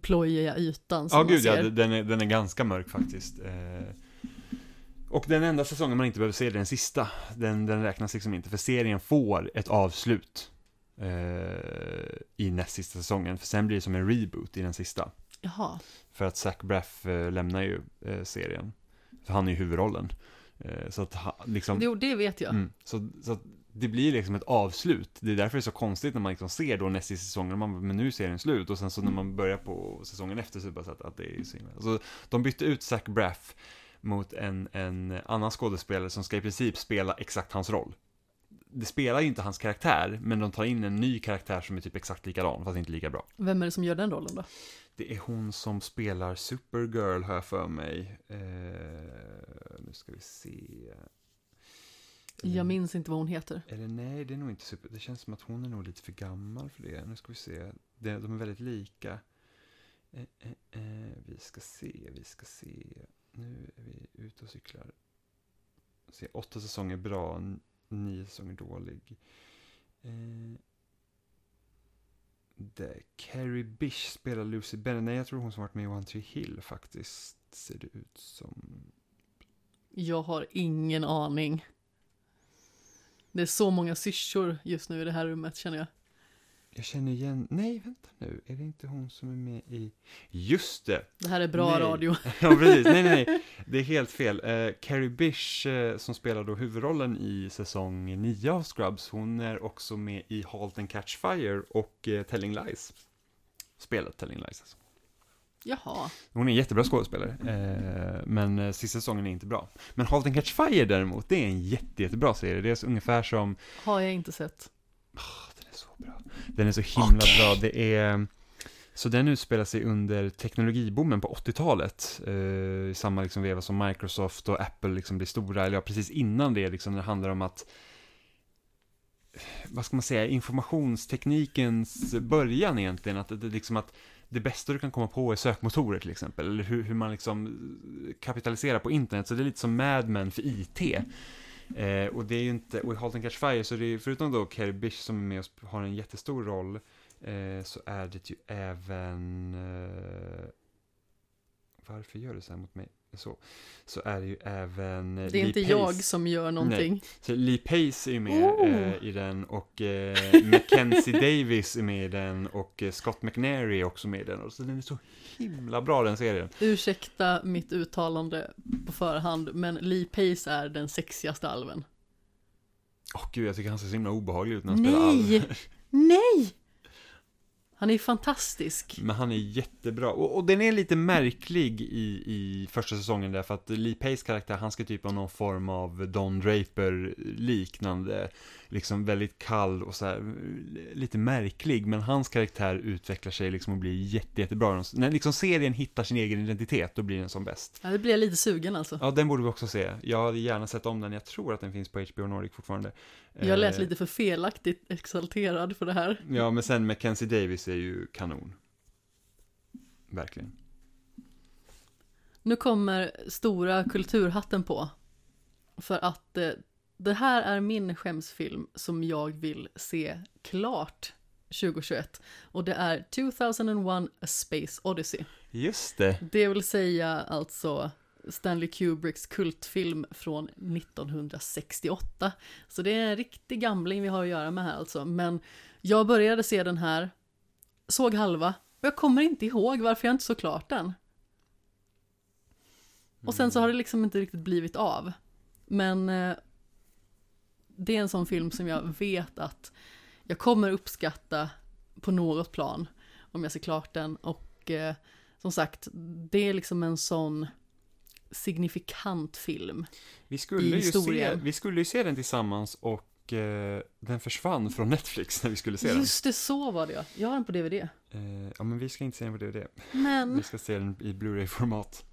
plojiga ytan som Ja, gud ja, den är, den är ganska mörk faktiskt. Eh, och den enda säsongen man inte behöver se är den sista. Den, den räknas liksom inte, för serien får ett avslut. Eh, I näst sista säsongen, för sen blir det som en reboot i den sista. Jaha. För att Zach Braff eh, lämnar ju serien. För han är ju huvudrollen. Så att liksom... Jo, det vet jag. Mm, så, så att det blir liksom ett avslut. Det är därför det är så konstigt när man liksom ser då nästa säsong, man men nu är serien slut. Och sen så när man börjar på säsongen efter så är det bara att, att det är så himla... Så de bytte ut Zach Braff mot en, en annan skådespelare som ska i princip spela exakt hans roll. Det spelar ju inte hans karaktär, men de tar in en ny karaktär som är typ exakt likadan, fast inte lika bra. Vem är det som gör den rollen då? Det är hon som spelar Supergirl, har jag för mig. Eh, nu ska vi se. Jag minns inte vad hon heter. Eller nej, det är nog inte super. Det känns som att hon är nog lite för gammal för det. Nu ska vi se. De, de är väldigt lika. Eh, eh, eh, vi ska se, vi ska se. Nu är vi ute och cyklar. Se, åtta säsonger bra, nio säsonger dålig. Eh, det, Carrie Bish spelar Lucy Bennett. Nej, jag tror hon som varit med i One Tree Hill faktiskt. Ser det ut som. Jag har ingen aning. Det är så många syrsor just nu i det här rummet känner jag. Jag känner igen, nej vänta nu, är det inte hon som är med i, just det! Det här är bra Nej. radio. Ja precis, nej nej nej, det är helt fel. Eh, Carrie Bish eh, som spelar då huvudrollen i säsong 9 av Scrubs, hon är också med i Halt and Catch Fire och eh, Telling Lies. Spelet Telling Lies alltså. Jaha. Hon är en jättebra skådespelare, eh, men eh, sista säsongen är inte bra. Men Halt and Catch Fire däremot, det är en jätte, jättebra serie. Det är så ungefär som Har jag inte sett. Den är så bra. Den är så himla Okej. bra. Det är... Så den utspelar sig under teknologiboomen på 80-talet. Eh, I samma liksom veva som Microsoft och Apple liksom blir stora. Eller ja, precis innan det liksom. Det handlar om att vad ska man säga, informationsteknikens början egentligen, att det, liksom att det bästa du kan komma på är sökmotorer till exempel, eller hur, hur man liksom eh, kapitaliserar på internet, så det är lite som Mad Men för IT. Eh, och det är ju inte, och i Halt and Catch Fire, så det är förutom då Carrie Bish som är med och har en jättestor roll, eh, så är det ju även, eh, varför gör du så här mot mig? Så, så är det ju även eh, Det är Lee inte Pace. jag som gör någonting. Så Lee Pace är ju med Oh. eh, i den och eh, Mackenzie Davis är med i den och eh, Scott McNary är också med i den. Och så den är så himla bra den serien. Ursäkta mitt uttalande på förhand, men Lee Pace är den sexigaste alven. Åh gud, jag tycker han ser så himla obehaglig ut när han spelar Nej! alv. Nej! Han är fantastisk. Men han är jättebra. Och, och den är lite märklig i, i första säsongen därför att Lee Pace karaktär, han ska typ ha någon form av Don Draper liknande, liksom väldigt kall och så här, lite märklig, men hans karaktär utvecklar sig liksom och blir jätte, jättebra. När liksom serien hittar sin egen identitet, då blir den som bäst. Ja, det blir jag lite sugen alltså. Ja, den borde vi också se. Jag hade gärna sett om den, jag tror att den finns på HBO Nordic fortfarande. Jag lät Eh, lite för felaktigt exalterad för det här. Ja, men sen Mackenzie Davis är ju kanon. Verkligen. Nu kommer stora kulturhatten på. För att eh, det här är min skämsfilm som jag vill se klart 2021. Och det är 2001 A Space Odyssey. Just det. Det vill säga alltså Stanley Kubricks kultfilm från 1968. Så det är en riktig gamling vi har att göra med här alltså. Men jag började se den här, såg halva, och jag kommer inte ihåg varför jag inte såg klart den. Och sen så har det liksom inte riktigt blivit av. Men eh, det är en sån film som jag vet att jag kommer uppskatta på något plan om jag ser klart den. Och eh, som sagt, det är liksom en sån signifikant film. Vi skulle, ju se, historien. vi skulle ju se den tillsammans och eh, den försvann från Netflix när vi skulle se den. Just det, så var det ja. Jag har den på DVD. Eh, ja, men vi ska inte se den på DVD. Men Vi ska se den i Blu-ray-format.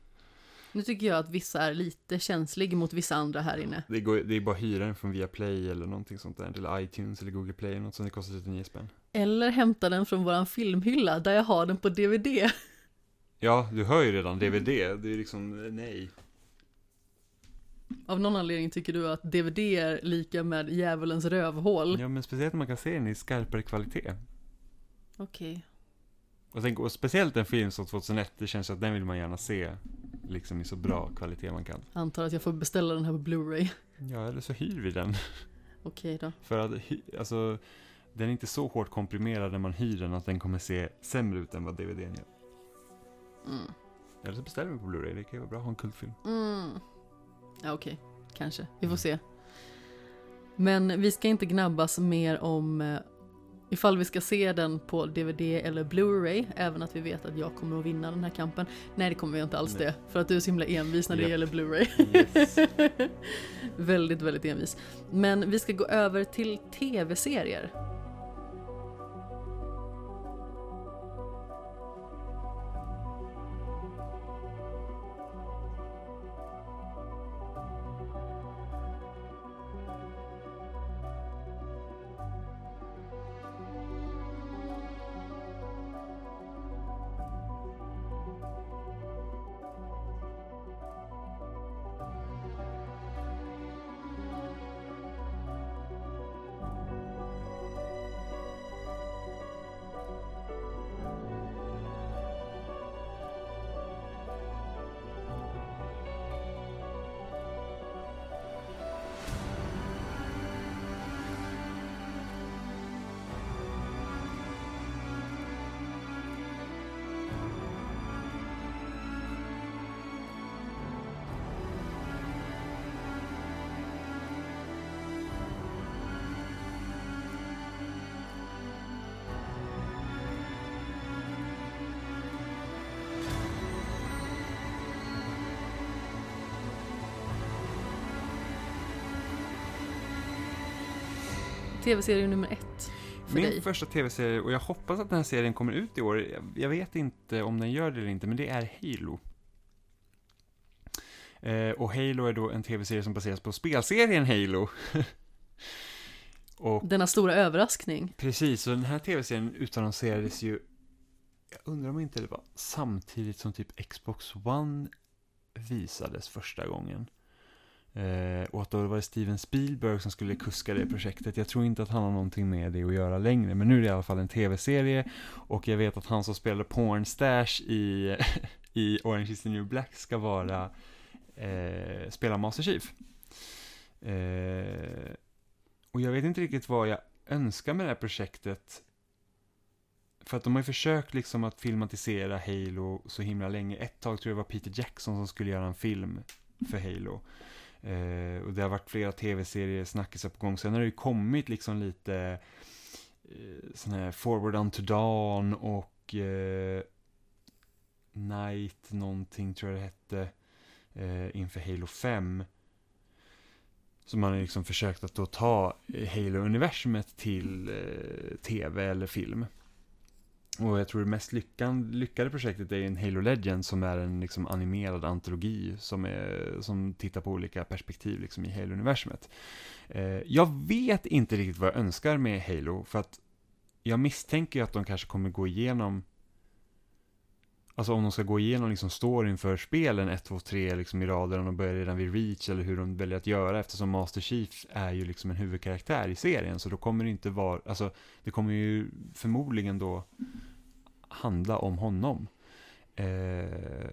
nu tycker jag att vissa är lite känslig mot vissa andra här inne. Det, går, det är bara hyra den från Viaplay eller någonting sånt där. Eller iTunes eller Google Play, något sånt. Det kostar 39 spänn. Eller hämta den från våran filmhylla där jag har den på DVD. Ja, du hör ju redan DVD. Det är liksom, eh, nej. Av någon anledning tycker du att DVD är lika med djävulens rövhål. Ja, men speciellt när man kan se den i skarpare kvalitet. Okej. Och, och speciellt en film som 2001, det känns att den vill man gärna se liksom i så bra kvalitet man kan. Antar att jag får beställa den här på Blu-ray. Ja, eller så hyr vi den. Okej då. För att, hy- alltså, den är inte så hårt komprimerad när man hyr den att den kommer se sämre ut än vad DVDn gör. Mm. Eller så beställer vi på Blu-ray, det kan ju vara bra att ha en kultfilm. Mm. Ja, okej. Kanske. Vi får se. Men vi ska inte gnabbas mer om eh, ifall vi ska se den på DVD eller Blu-ray, även att vi vet att jag kommer att vinna den här kampen. Nej, det kommer jag inte alls Nej. det, för att du är så himla envis när det Japp. gäller Blu-ray. Yes. väldigt, väldigt envis. Men vi ska gå över till tv-serier. Tv-serie nummer ett för Min dig? första tv-serie, och jag hoppas att den här serien kommer ut i år, jag- vet inte om den gör det eller inte, men det är Halo. Eh, och Halo är då en tv-serie som baseras på spelserien Halo. och Denna stora överraskning. precis, och den här tv-serien utannonserades ju, jag undrar om inte det var samtidigt som typ Xbox One visades första gången. Eh, och att då var det Steven Spielberg som skulle kuska det projektet. Jag tror inte att han har någonting med det att göra längre, men nu är det i alla fall en tv-serie. Och jag vet att han som spelade Pornstash i, i Orange is the new black ska vara, eh, spela Master Chief. Eh, och jag vet inte riktigt vad jag önskar med det här projektet. För att de har ju försökt liksom att filmatisera Halo så himla länge. Ett tag tror jag det var Peter Jackson som skulle göra en film för Halo. Eh, och det har varit flera tv-serier, snackisar på gång. Sen har det ju kommit liksom lite eh, sån här Forward Unto Dawn och eh, Night någonting tror jag det hette eh, inför Halo 5. Så man har liksom försökt att då ta Halo-universumet till eh, tv eller film. Och jag tror det mest lyckan, lyckade projektet är en Halo Legend som är en liksom animerad antologi som, är, som tittar på olika perspektiv liksom i Halo-universumet. Eh, jag vet inte riktigt vad jag önskar med Halo för att jag misstänker ju att de kanske kommer gå igenom Alltså om de ska gå igenom liksom storyn för spelen 1, 2, 3 liksom i raden, och börjar redan vid Reach eller hur de väljer att göra eftersom Master Chief är ju liksom en huvudkaraktär i serien så då kommer det inte vara, alltså det kommer ju förmodligen då handla om honom. Eh,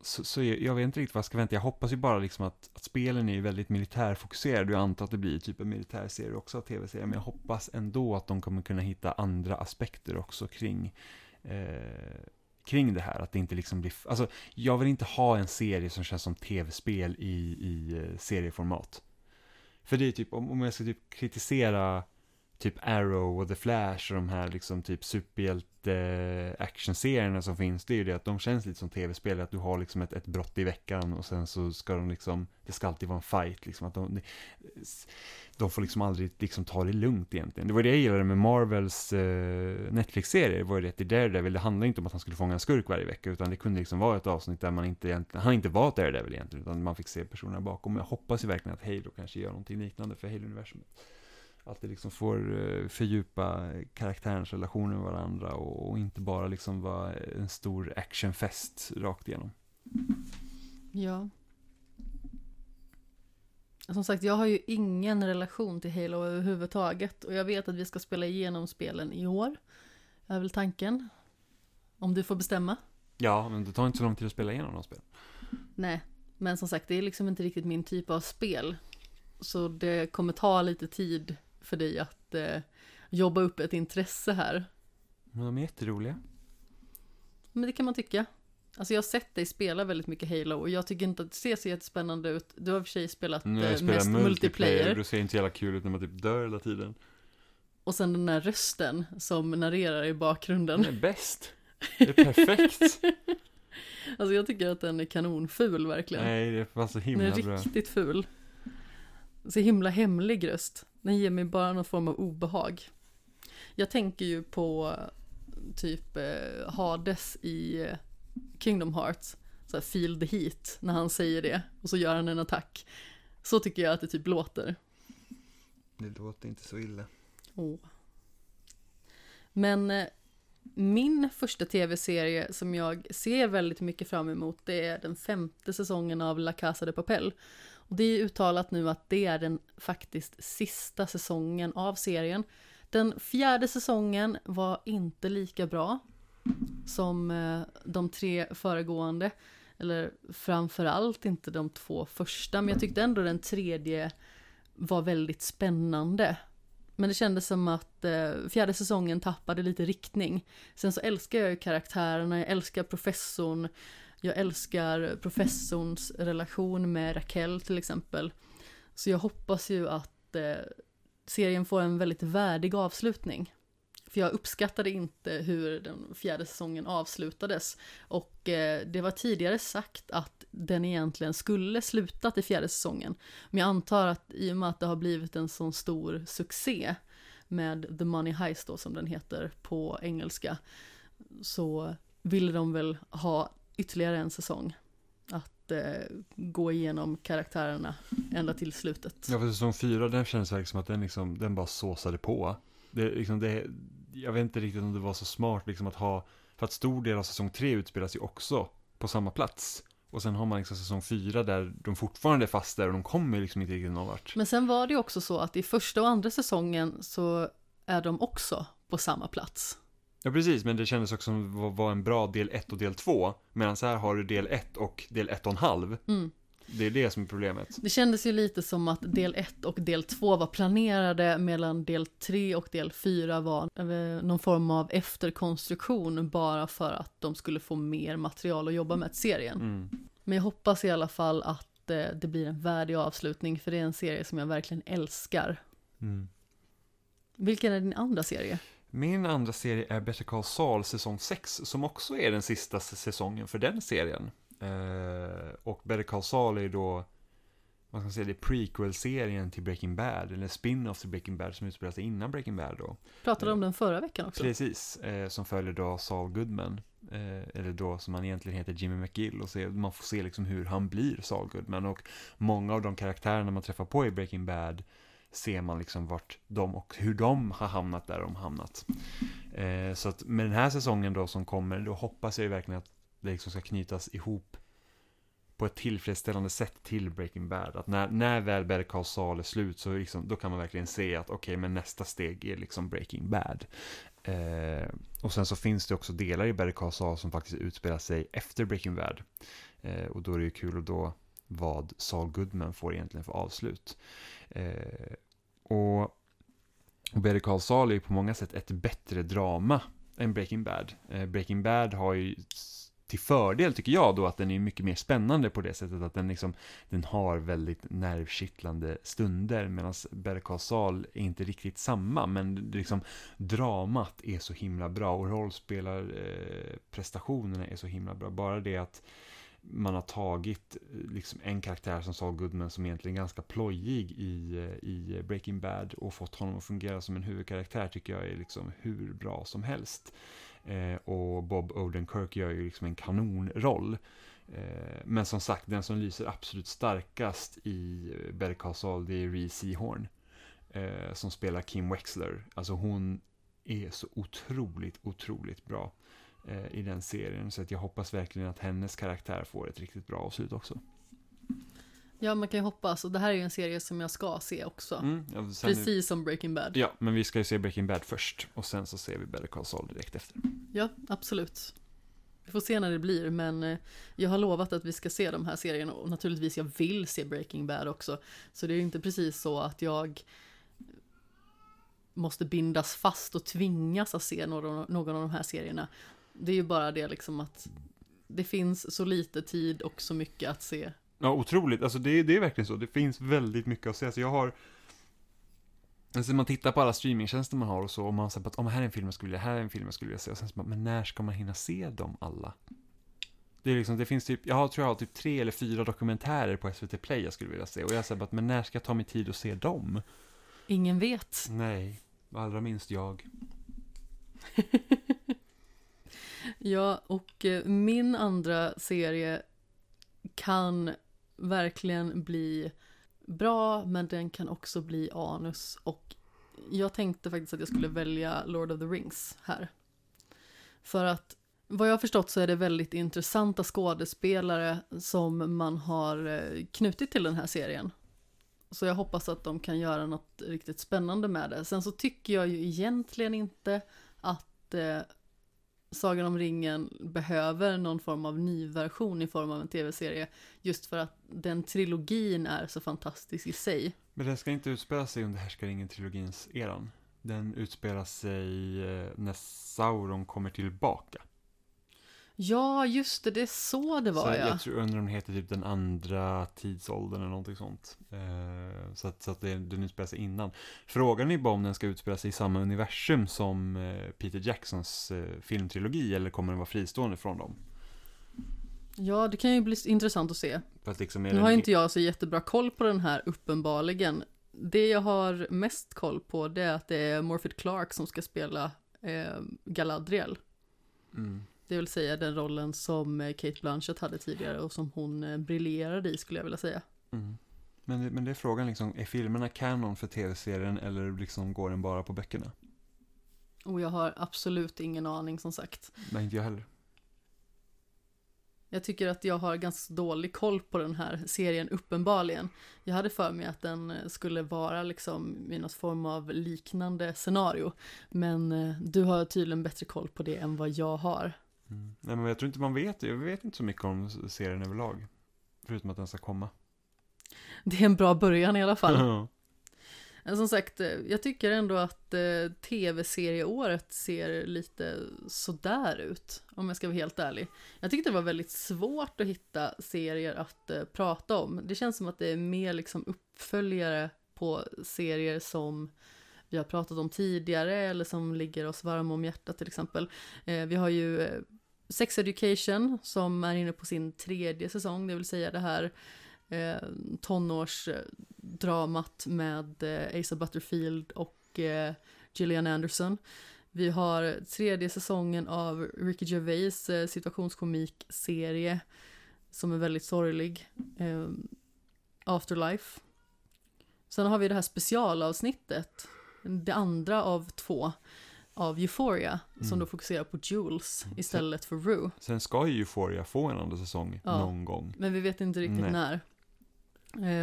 så, så jag, jag vet inte riktigt vad jag ska vänta, jag hoppas ju bara liksom att, att spelen är ju väldigt militärfokuserade och jag antar att det blir typ en militärserie också av tv-serie, men jag hoppas ändå att de kommer kunna hitta andra aspekter också kring eh, kring det här, att det inte liksom blir, alltså jag vill inte ha en serie som känns som tv-spel i, i eh, serieformat. För det är typ, om, om jag ska typ kritisera typ Arrow och The Flash och de här liksom typ superhjälte eh, actionserierna som finns, det är ju det att de känns lite som tv-spel, att du har liksom ett, ett brott i veckan och sen så ska de liksom, det ska alltid vara en fight liksom, att de, de får liksom aldrig liksom ta det lugnt egentligen. Det var det jag gillade med Marvels eh, Netflix-serier, var ju det att i Daredevil, det handlade inte om att han skulle fånga en skurk varje vecka, utan det kunde liksom vara ett avsnitt där man inte egentligen, han inte var ett Daredevil egentligen, utan man fick se personerna bakom. Jag hoppas ju verkligen att Halo kanske gör någonting liknande för Halo-universumet. Att det liksom får eh, fördjupa karaktärens relationer med varandra och, och inte bara liksom vara en stor actionfest rakt igenom. Ja. Som sagt, jag har ju ingen relation till Halo överhuvudtaget och jag vet att vi ska spela igenom spelen i år. är väl tanken. Om du får bestämma. Ja, men det tar inte så lång tid att spela igenom de spel. Nej, men som sagt, det är liksom inte riktigt min typ av spel. Så det kommer ta lite tid för dig att eh, jobba upp ett intresse här. Men de är jätteroliga. Men det kan man tycka. Alltså jag har sett dig spela väldigt mycket Halo och jag tycker inte att det ser så jättespännande ut. Du har i och för sig spelat har jag spelat mest multiplayer, då ser inte jävla kul ut när man typ dör hela tiden. Och sen den där rösten som narrerar i bakgrunden. Den är bäst. Det är perfekt. Alltså jag tycker att den är kanonful verkligen. Nej, det var så den himla är bra. riktigt ful. Så himla hemlig röst. Den ger mig bara någon form av obehag. Jag tänker ju på typ eh, Hades i eh, Kingdom Hearts. Så här, feel the heat när han säger det. Och så gör han en attack. Så tycker jag att det typ låter. Det låter inte så illa. Åh. Men eh, min första tv-serie som jag ser väldigt mycket fram emot det är den femte säsongen av La Casa de Papel. Och det är uttalat nu att det är den faktiskt sista säsongen av serien. Den fjärde säsongen var inte lika bra som eh, de tre föregående. Eller framförallt inte de två första, men jag tyckte ändå den tredje var väldigt spännande. Men det kändes som att eh, fjärde säsongen tappade lite riktning. Sen så älskar jag ju karaktärerna, jag älskar professorn, jag älskar professorns relation med Raquel till exempel. Så jag hoppas ju att eh, serien får en väldigt värdig avslutning. För jag uppskattade inte hur den fjärde säsongen avslutades. Och eh, det var tidigare sagt att den egentligen skulle slutat i fjärde säsongen. Men jag antar att i och med att det har blivit en sån stor succé med The Money Heist då som den heter på engelska så ville de väl ha ytterligare en säsong att eh, gå igenom karaktärerna ända till slutet. Ja, för säsong fyra, den kändes verkligen som att den, liksom, den bara såsade på. Det, liksom, det, jag vet inte riktigt om det var så smart liksom, att ha, för att stor del av säsong tre utspelas ju också på samma plats. Och sen har man liksom säsong fyra där de fortfarande är fast där och de kommer liksom inte riktigt någon vart. Men sen var det också så att i första och andra säsongen så är de också på samma plats. Ja, precis, men det kändes också som att vara en bra del 1 och del 2. Medan så här har du del 1 och del 1 och en halv. Mm. Det är det som är problemet. Det kändes ju lite som att del 1 och del 2 var planerade medan del 3 och del 4 var eh, någon form av efterkonstruktion bara för att de skulle få mer material att jobba med till serien. Mm. Men jag hoppas i alla fall att eh, det blir en värdig avslutning för det är en serie som jag verkligen älskar. Mm. Vilken är din andra serie? Min andra serie är Better Call Saul säsong 6, som också är den sista säsongen för den serien. Eh, och Better Call Saul är då, vad ska man säga, det är prequel-serien till Breaking Bad, eller spin-off till Breaking Bad som utspelar sig innan Breaking Bad då. Pratade om den förra veckan också. Precis, eh, som följer då Saul Goodman, eh, eller då som han egentligen heter Jimmy McGill, och se, man får se liksom hur han blir Saul Goodman, och många av de karaktärerna man träffar på i Breaking Bad ser man liksom vart de och hur de har hamnat där de hamnat. Eh, så att med den här säsongen då som kommer, då hoppas jag ju verkligen att det liksom ska knytas ihop på ett tillfredsställande sätt till Breaking Bad. Att när, när väl Better Call Saul är slut så liksom, då kan man verkligen se att okej, okay, men nästa steg är liksom Breaking Bad. Eh, och sen så finns det också delar i Better Call Saul som faktiskt utspelar sig efter Breaking Bad. Eh, och då är det ju kul att då vad Saul Goodman får egentligen för avslut. Eh, och Better Call Saul är ju på många sätt ett bättre drama än Breaking Bad. Eh, Breaking Bad har ju till fördel, tycker jag, då att den är mycket mer spännande på det sättet att den liksom, den har väldigt nervkittlande stunder, medan Better Call Saul är inte riktigt samma, men liksom, dramat är så himla bra och rollspelarprestationerna eh, är så himla bra. Bara det att man har tagit eh, liksom en karaktär som Saul Goodman som egentligen är ganska plojig i, eh, i Breaking Bad och fått honom att fungera som en huvudkaraktär tycker jag är liksom hur bra som helst. Eh, och Bob Odenkirk gör ju liksom en kanonroll. Eh, men som sagt, den som lyser absolut starkast i eh, Better Call Saul, det är Ree Seahorn. Eh, som spelar Kim Wexler. Alltså hon är så otroligt, otroligt bra i den serien. Så att jag hoppas verkligen att hennes karaktär får ett riktigt bra avslut också. Ja, man kan ju hoppas. Och det här är ju en serie som jag ska se också. Mm, ja, Precis nu... som Breaking Bad. Ja, men vi ska ju se Breaking Bad först. Och sen så ser vi Better Call Saul direkt efter. Ja, absolut. Vi får se när det blir, men eh, jag har lovat att vi ska se de här serierna och naturligtvis jag vill se Breaking Bad också. Så det är ju inte precis så att jag måste bindas fast och tvingas att se någon, någon av de här serierna. Det är ju bara det liksom att det finns så lite tid och så mycket att se. Ja, otroligt. Alltså det, det är verkligen så. Det finns väldigt mycket att se. Alltså jag har Alltså man tittar på alla streamingtjänster man har och så, och man säger att oh, här är en film jag skulle vilja, här är en film jag skulle vilja se, och sen så bara, men när ska man hinna se dem alla? Det är liksom, det finns typ, jag har, tror jag har typ tre eller fyra dokumentärer på SVT Play jag skulle vilja se, och jag säger bara, men när ska jag ta mig tid att se dem? Ingen vet. Nej, allra minst jag. ja, och eh, min andra serie kan verkligen bli bra, men den kan också bli anus. Och jag tänkte faktiskt att jag skulle välja Lord of the Rings här. För att vad jag har förstått så är det väldigt intressanta skådespelare som man har eh, knutit till den här serien. Så jag hoppas att de kan göra något riktigt spännande med det. Sen så tycker jag ju egentligen inte att eh, Sagan om ringen behöver någon form av ny version i form av en tv-serie. Just för att den trilogin är så fantastisk i sig. Men den ska inte utspela sig under Härskaringen-trilogins eran. Den utspelar sig eh, när Sauron kommer tillbaka. Ja, just det, det är så det var så ja. Jag tror, undrar om den heter typ den andra tidsåldern eller någonting sånt. Eh, så att, så att det, den utspelar sig innan. Frågan är bara om den ska utspela sig i samma universum som eh, Peter Jacksons eh, filmtrilogi eller kommer den vara fristående från dem? Ja, det kan ju bli intressant att se. Att liksom nu har inte jag så jättebra koll på den här uppenbarligen. Det jag har mest koll på det är att det är Morphet Clark som ska spela eh, Galadriel. Mm. Det vill säga den rollen som eh, Kate Blanchett hade tidigare och som hon eh, briljerade i skulle jag vilja säga. Mm. Men, men det är frågan liksom, är filmerna canon för tv-serien eller liksom går den bara på böckerna? Och jag har absolut ingen aning som sagt. Nej, inte jag heller. Jag tycker att jag har ganska dålig koll på den här serien uppenbarligen. Jag hade för mig att den eh, skulle vara liksom i något form av liknande scenario. Men du har tydligen bättre koll på det än vad jag har. Mm. Nej, men jag tror inte man vet. Jag vet inte så mycket om serien överlag. Förutom att den ska komma. Det är en bra början i alla fall. Men Som sagt, eh, jag tycker ändå att eh, tv-serieåret ser lite sådär ut, om jag ska vara helt ärlig. Jag tyckte det var väldigt svårt att hitta serier att eh, prata om. Det känns som att det är mer liksom uppföljare på serier som vi har pratat om tidigare eller som ligger oss varma om hjärtat till exempel. Eh, vi har ju eh, Sex Education som är inne på sin tredje säsong, det vill säga det här eh, tonårsdramat med eh, Asa Butterfield och eh, Gillian Anderson. Vi har tredje säsongen av Ricky Gervais eh, situationskomikserie som är väldigt sorglig. Eh, Afterlife. Sen har vi det här specialavsnittet, det andra av två av Euphoria som Mm. då fokuserar på Jules Mm. istället för Rue. Sen ska ju Euphoria få en andra säsong Ja. någon gång. Men vi vet inte riktigt Nej. när.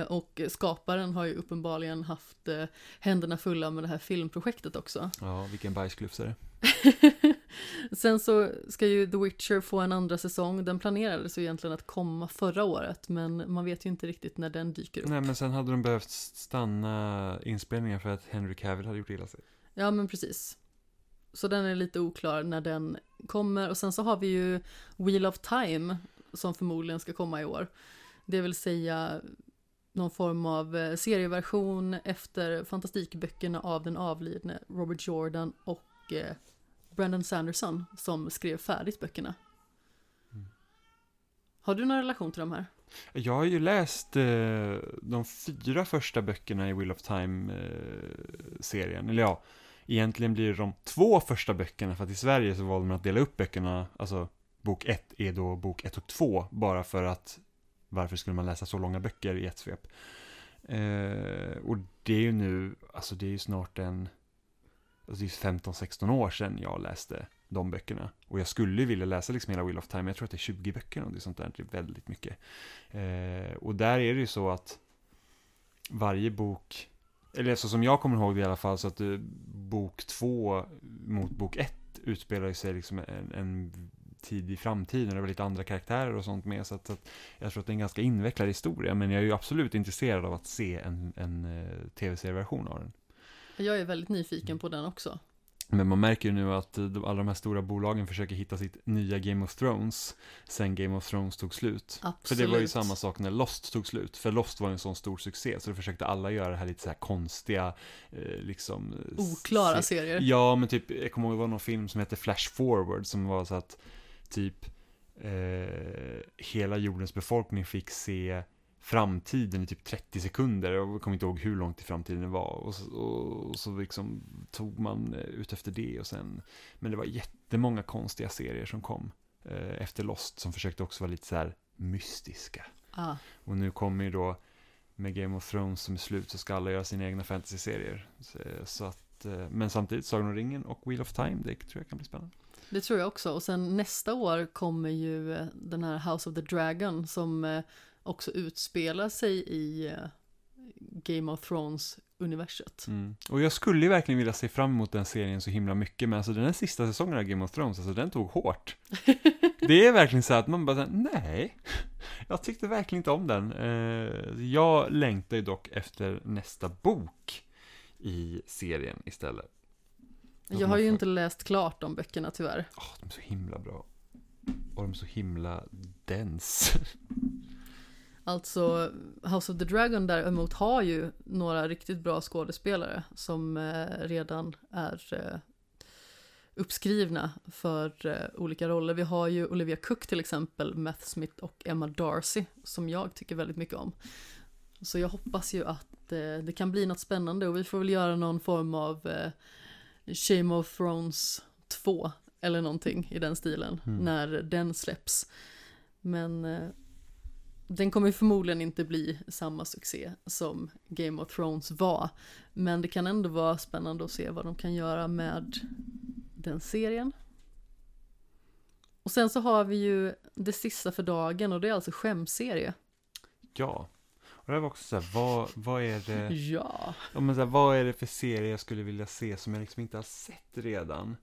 Eh, och skaparen har ju uppenbarligen haft eh, händerna fulla med det här filmprojektet också. Ja, vilken bajsklufsare. Sen så ska ju The Witcher få en andra säsong. Den planerades ju egentligen att komma förra året, men man vet ju inte riktigt när den dyker upp. Nej, men sen hade de behövt stanna inspelningen för att Henry Cavill hade gjort illa sig. Ja, men precis. Så den är lite oklar när den kommer. Och sen så har vi ju Wheel of Time som förmodligen ska komma i år. Det vill säga någon form av eh, serieversion efter fantastikböckerna av den avlidne Robert Jordan och eh, Brandon Sanderson som skrev färdigt böckerna. Mm. Har du någon relation till de här? Jag har ju läst eh, de fyra första böckerna i Wheel of Time-serien. Eller ja, egentligen blir det de två första böckerna, för att i Sverige så valde man att dela upp böckerna, alltså bok ett är då bok ett och två, bara för att varför skulle man läsa så långa böcker i ett svep? Eh, och det är ju nu, alltså det är ju snart en, alltså det är 15-16 år sedan jag läste de böckerna. Och jag skulle vilja läsa liksom hela Wheel of Time, jag tror att det är 20 böcker och det är sånt där, det är väldigt mycket. Eh, och där är det ju så att varje bok, eller så som jag kommer ihåg det i alla fall, så att eh, bok två mot bok ett utspelar sig liksom en, en tid i framtiden, det var lite andra karaktärer och sånt med, så att, så att jag tror att det är en ganska invecklad historia, men jag är ju absolut intresserad av att se en, en eh, tv-serieversion av den. Jag är väldigt nyfiken på den också. Men man märker ju nu att eh, alla de här stora bolagen försöker hitta sitt nya Game of Thrones sen Game of Thrones tog slut. Absolut. För det var ju samma sak när Lost tog slut. För Lost var ju en sån stor succé, så då försökte alla göra det här lite så här konstiga, eh, liksom... eh, Oklara se- serier. Ja, men typ, jag kommer ihåg det var någon film som hette Flash Forward, som var så att typ eh, hela jordens befolkning fick se framtiden i typ 30 sekunder. Jag kommer inte ihåg hur långt i framtiden det var. Och så, och, och så liksom tog man eh, ut efter det och sen, men det var jättemånga konstiga serier som kom eh, efter Lost, som försökte också vara lite så här mystiska. Ah. Och nu kommer ju då med Game of Thrones som är slut så ska alla göra sina egna fantasy-serier. Så, så att, eh, men samtidigt Sagan om ringen och Wheel of Time, det tror jag kan bli spännande. Det tror jag också. Och sen nästa år kommer ju eh, den här House of the Dragon som eh, också utspelar sig i eh, Game of Thrones-universet. Mm. Och jag skulle ju verkligen vilja se fram emot den serien så himla mycket, men alltså den här sista säsongen av Game of Thrones, alltså den tog hårt. Det är verkligen så att man bara, säger, nej, jag tyckte verkligen inte om den. Eh, Jag längtar ju dock efter nästa bok i serien istället. Jag har ju inte läst klart de böckerna tyvärr. Åh, de är så himla bra. Och de är så himla dense. Alltså, House of the Dragon däremot har ju några riktigt bra skådespelare som eh, redan är eh, uppskrivna för eh, olika roller. Vi har ju Olivia Cook till exempel, Matt Smith och Emma Darcy som jag tycker väldigt mycket om. Så jag hoppas ju att eh, det kan bli något spännande och vi får väl göra någon form av eh, Shame of Thrones 2 eller någonting i den stilen Mm. när den släpps. Men eh, den kommer förmodligen inte bli samma succé som Game of Thrones var. Men det kan ändå vara spännande att se vad de kan göra med den serien. Och sen så har vi ju det sista för dagen och det är alltså skämserie. Ja. Och det var också så här, vad, vad är det, Ja. ja, men så här, vad är det för serie jag skulle vilja se som jag liksom inte har sett redan?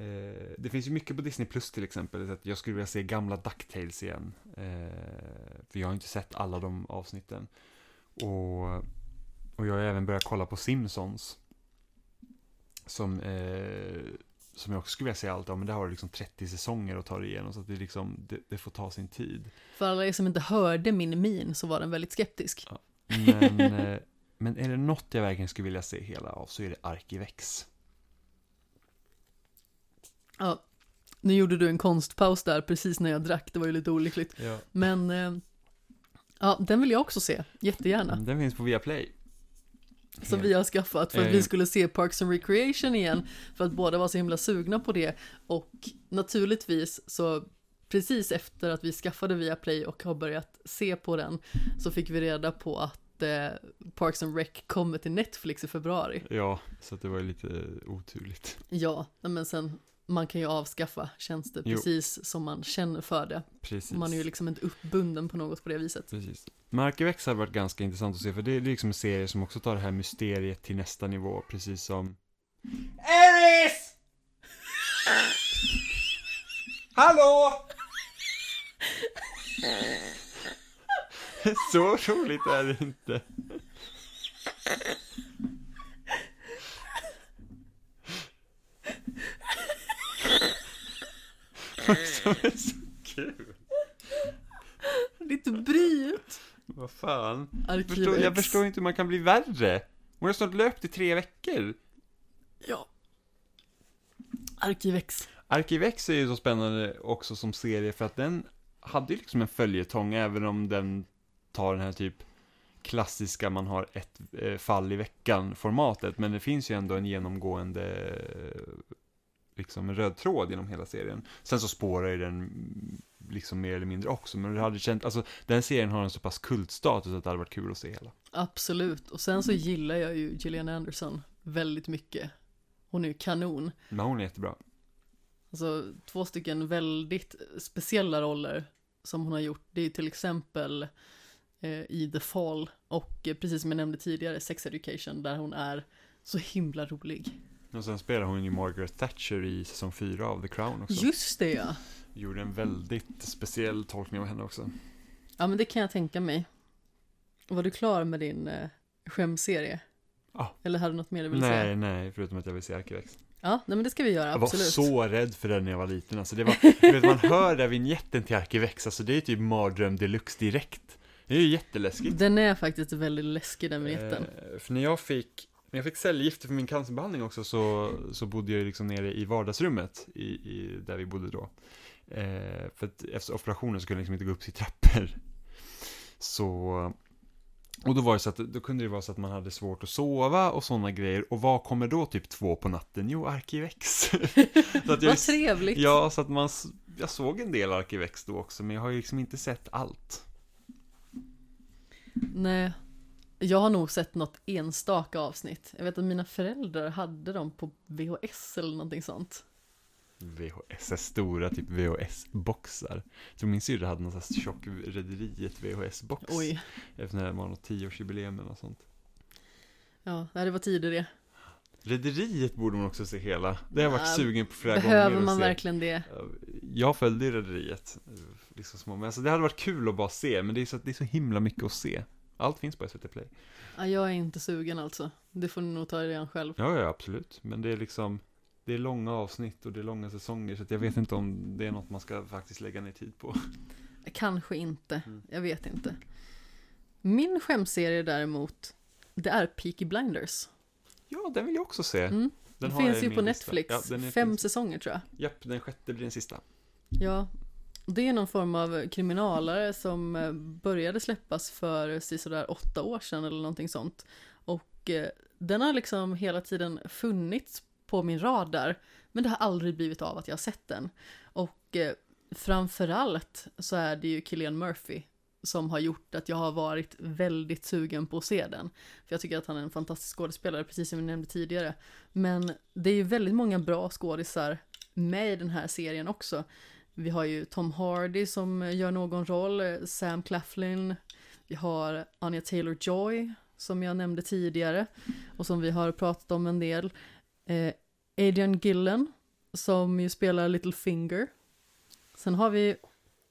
Eh, det finns ju mycket på Disney Plus till exempel, så att jag skulle vilja se gamla DuckTales igen. Eh, för jag har inte sett alla de avsnitten. Och, och jag har även börjat kolla på Simpsons. Som, eh, som jag också skulle vilja se allt av, men där har du liksom 30 säsonger att ta dig igenom, så att det, liksom, det, det får ta sin tid. För alla er som inte hörde min min så var den väldigt skeptisk. Men, eh, men är det något jag verkligen skulle vilja se hela av så är det Arkivex. Ja. Nu gjorde du en konstpaus där precis när jag drack, det var ju lite olyckligt. Ja. Men eh, ja, den vill jag också se, jättegärna. Den finns på Viaplay. Som vi har skaffat för att Eh. vi skulle se Parks and Recreation igen. För att båda var så himla sugna på det. Och naturligtvis så precis efter att vi skaffade Viaplay och har börjat se på den så fick vi reda på att eh, Parks and Rec kommer till Netflix i februari. Ja, så det var ju lite oturligt. Ja, men sen man kan ju avskaffa tjänster Jo. precis som man känner för det. Precis. Man är ju liksom inte uppbunden på något på det viset. Precis. Men Arkivex hade varit ganska intressant att se, för det är liksom en serie som också tar det här mysteriet till nästa nivå, precis som... Eris! Hallå! Så roligt är det inte. Är så kul. Lite bryt! Vad fan? Jag förstår, jag förstår inte hur man kan bli värre. Hon har snart löpt i tre veckor. Ja. Arkivex. Arkivex är ju så spännande också som serie för att den hade ju liksom en följetong även om den tar den här typ klassiska man har ett eh, fall i veckan formatet men det finns ju ändå en genomgående liksom en röd tråd genom hela serien. Sen så spårar ju den mm, liksom mer eller mindre också men det hade känt, alltså den serien har en så pass kultstatus att det hade varit kul att se hela. Absolut. Och sen så gillar jag ju Gillian Anderson väldigt mycket. Hon är ju kanon. Men hon är jättebra. Alltså två stycken väldigt speciella roller som hon har gjort. Det är till exempel eh, i The Fall och eh, precis som jag nämnde tidigare Sex Education där hon är så himla rolig. Och sen spelar hon ju Margaret Thatcher i säsong 4 av The Crown också. Just det ja. Gjorde en väldigt speciell tolkning av henne också. Ja men det kan jag tänka mig. Var du klar med din eh, skämserie? Ja. Eller hade du något mer du ville Nej, säga? nej, förutom att jag vill se Arkivex. Ja, nej men det ska vi göra, Jag var absolut. så rädd för den när jag var liten. Alltså det var, du vet, man hör där vignetten till Arkivex, alltså det är typ mardröm deluxe direkt. Det är ju jätteläskigt. Den är faktiskt väldigt läskig den vignetten. Eh, för när jag fick, när jag fick cellgifter för min cancerbehandling också så, så bodde jag liksom nere i vardagsrummet i, i, där vi bodde då. Eh, för att efter operationen så kunde jag liksom inte gå upp till trappor. Så, och då var det så att, då kunde det vara så att man hade svårt att sova och sådana grejer. Och vad kommer då typ två på natten? Jo, Arkivex. att jag, Vad trevligt. Ja, så att man, jag såg en del Arkivex då också, men jag har ju liksom inte sett allt. Nej, jag har nog sett något enstaka avsnitt. Jag vet att mina föräldrar hade dem på VHS eller någonting sånt. VHS, stora typ VHS-boxar. Så min syrra hade någon sån här tjock Rederiet VHS-box. Oj, Efter när det var något tioårsjubileum eller något sånt. ja, nej, det var tider det. Rederiet borde man också se hela. Det har jag varit sugen på flera gånger Behöver man verkligen det? Jag följde ju Rederiet, eh, liksom små. Men alltså det hade varit kul att bara se, men det är så, det är så himla mycket att se. Allt finns på SVT Play. Ja, jag är inte sugen alltså. Det får ni nog ta igen själv. Ja, ja, absolut. Men det är liksom, det är långa avsnitt och det är långa säsonger, så jag vet inte om det är något man ska faktiskt lägga ner tid på. Kanske inte, Mm. jag vet inte. Min skämserie däremot, det är Peaky Blinders. Ja, den vill jag också se. Mm. Den, jag finns ju på. Netflix, Ja, den fem finns- säsonger tror jag. Japp, den sjätte blir den sista. Ja, det är någon form av kriminalare som eh, började släppas för sådär åtta år sedan eller någonting sånt. Och eh, den har liksom hela tiden funnits på min radar, men det har aldrig blivit av att jag har sett den. Och eh, framförallt så är det ju Killian Murphy som har gjort att jag har varit väldigt sugen på att se den. För jag tycker att han är en fantastisk skådespelare, precis som vi nämnde tidigare. Men det är ju väldigt många bra skådisar med i den här serien också. Vi har ju Tom Hardy som gör någon roll, Sam Claflin, vi har Anya Taylor-Joy som jag nämnde tidigare och som vi har pratat om en del. Eh, Adrian Gillen som ju spelar Little Finger. Sen har vi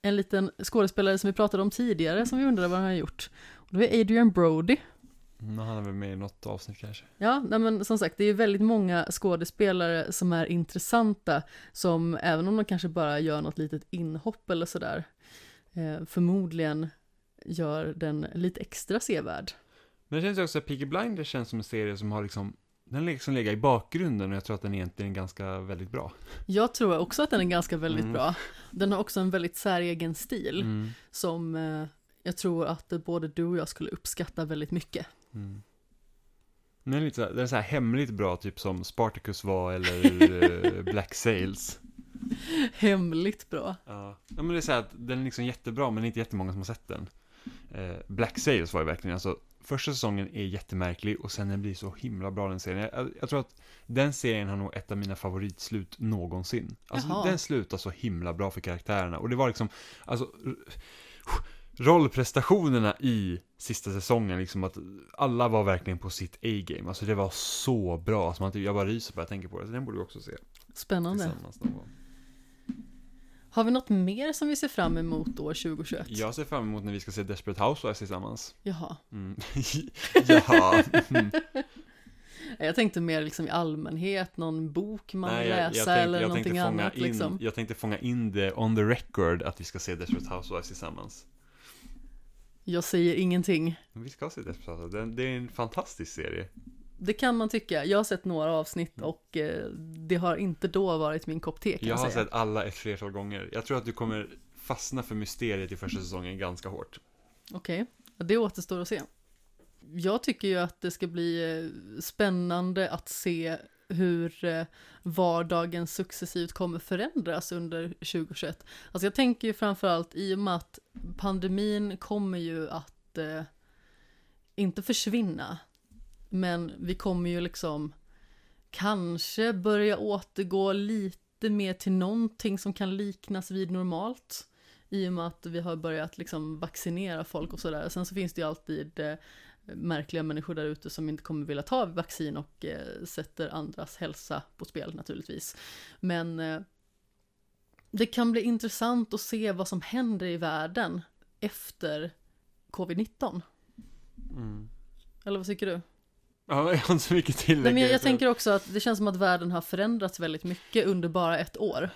en liten skådespelare som vi pratade om tidigare som vi undrade vad han har gjort. Och det är Adrian Brody. Mm, han är väl med i något avsnitt kanske. Ja, nej men som sagt, det är väldigt många skådespelare som är intressanta, som även om de kanske bara gör något litet inhopp eller sådär, eh, förmodligen gör den lite extra sevärd. Men det känns också att Peaky Blinders känns som en serie som har liksom den liksom ligger i bakgrunden och jag tror att den egentligen är ganska väldigt bra. Jag tror också att den är ganska väldigt mm. bra. Den har också en väldigt säregen stil mm. som eh, jag tror att både du och jag skulle uppskatta väldigt mycket. Mm. Den är lite så här, den är så här hemligt bra, typ som Spartacus var eller eh, Black Sails. Hemligt bra. Ja. ja, men det är så här att den är liksom jättebra, men det är inte jättemånga som har sett den. Eh, Black Sails var ju verkligen, alltså första säsongen är jättemärklig och sen den blir så himla bra den serien. Jag, jag, tror att den serien har nog ett av mina favoritslut någonsin. Alltså Jaha. den slutar så himla bra för karaktärerna och det var liksom, alltså rollprestationerna i sista säsongen, liksom att alla var verkligen på sitt A-game. Alltså det var så bra, så man, typ, jag bara ryser bara jag tänker på det. Så den borde vi också se. Spännande. Har vi något mer som vi ser fram emot år 2021? Jag ser fram emot när vi ska se Desperate Housewives tillsammans. Jaha. Mm. Jaha. Mm. Jag tänkte mer liksom i allmänhet, någon bok man Nej, jag, läsa jag tänkte, eller jag någonting annat in, liksom. Jag tänkte fånga in det on the record att vi ska se Desperate Housewives tillsammans. Jag säger ingenting. Vi ska se Housewives, det är en fantastisk serie. Det kan man tycka. Jag har sett några avsnitt mm. och eh, det har inte då varit min kopp te kan jag, jag har säga. sett alla ett flertal gånger. Jag tror att du kommer fastna för mysteriet i första säsongen ganska hårt. Okej, okay. det återstår att se. Jag tycker ju att det ska bli eh, spännande att se hur eh, vardagen successivt kommer förändras under 2021. Alltså jag tänker ju framförallt i och med att pandemin kommer ju att eh, inte försvinna. Men vi kommer ju liksom kanske börja återgå lite mer till någonting som kan liknas vid normalt. I och med att vi har börjat liksom vaccinera folk och sådär. Sen så finns det ju alltid eh, märkliga människor där ute som inte kommer vilja ta vaccin och eh, sätter andras hälsa på spel naturligtvis. Men eh, det kan bli intressant att se vad som händer i världen efter covid-19. Mm. Eller vad tycker du? Ja, jag har inte så mycket tillägg. Nej, men jag, jag tänker också att det känns som att världen har förändrats väldigt mycket under bara ett år.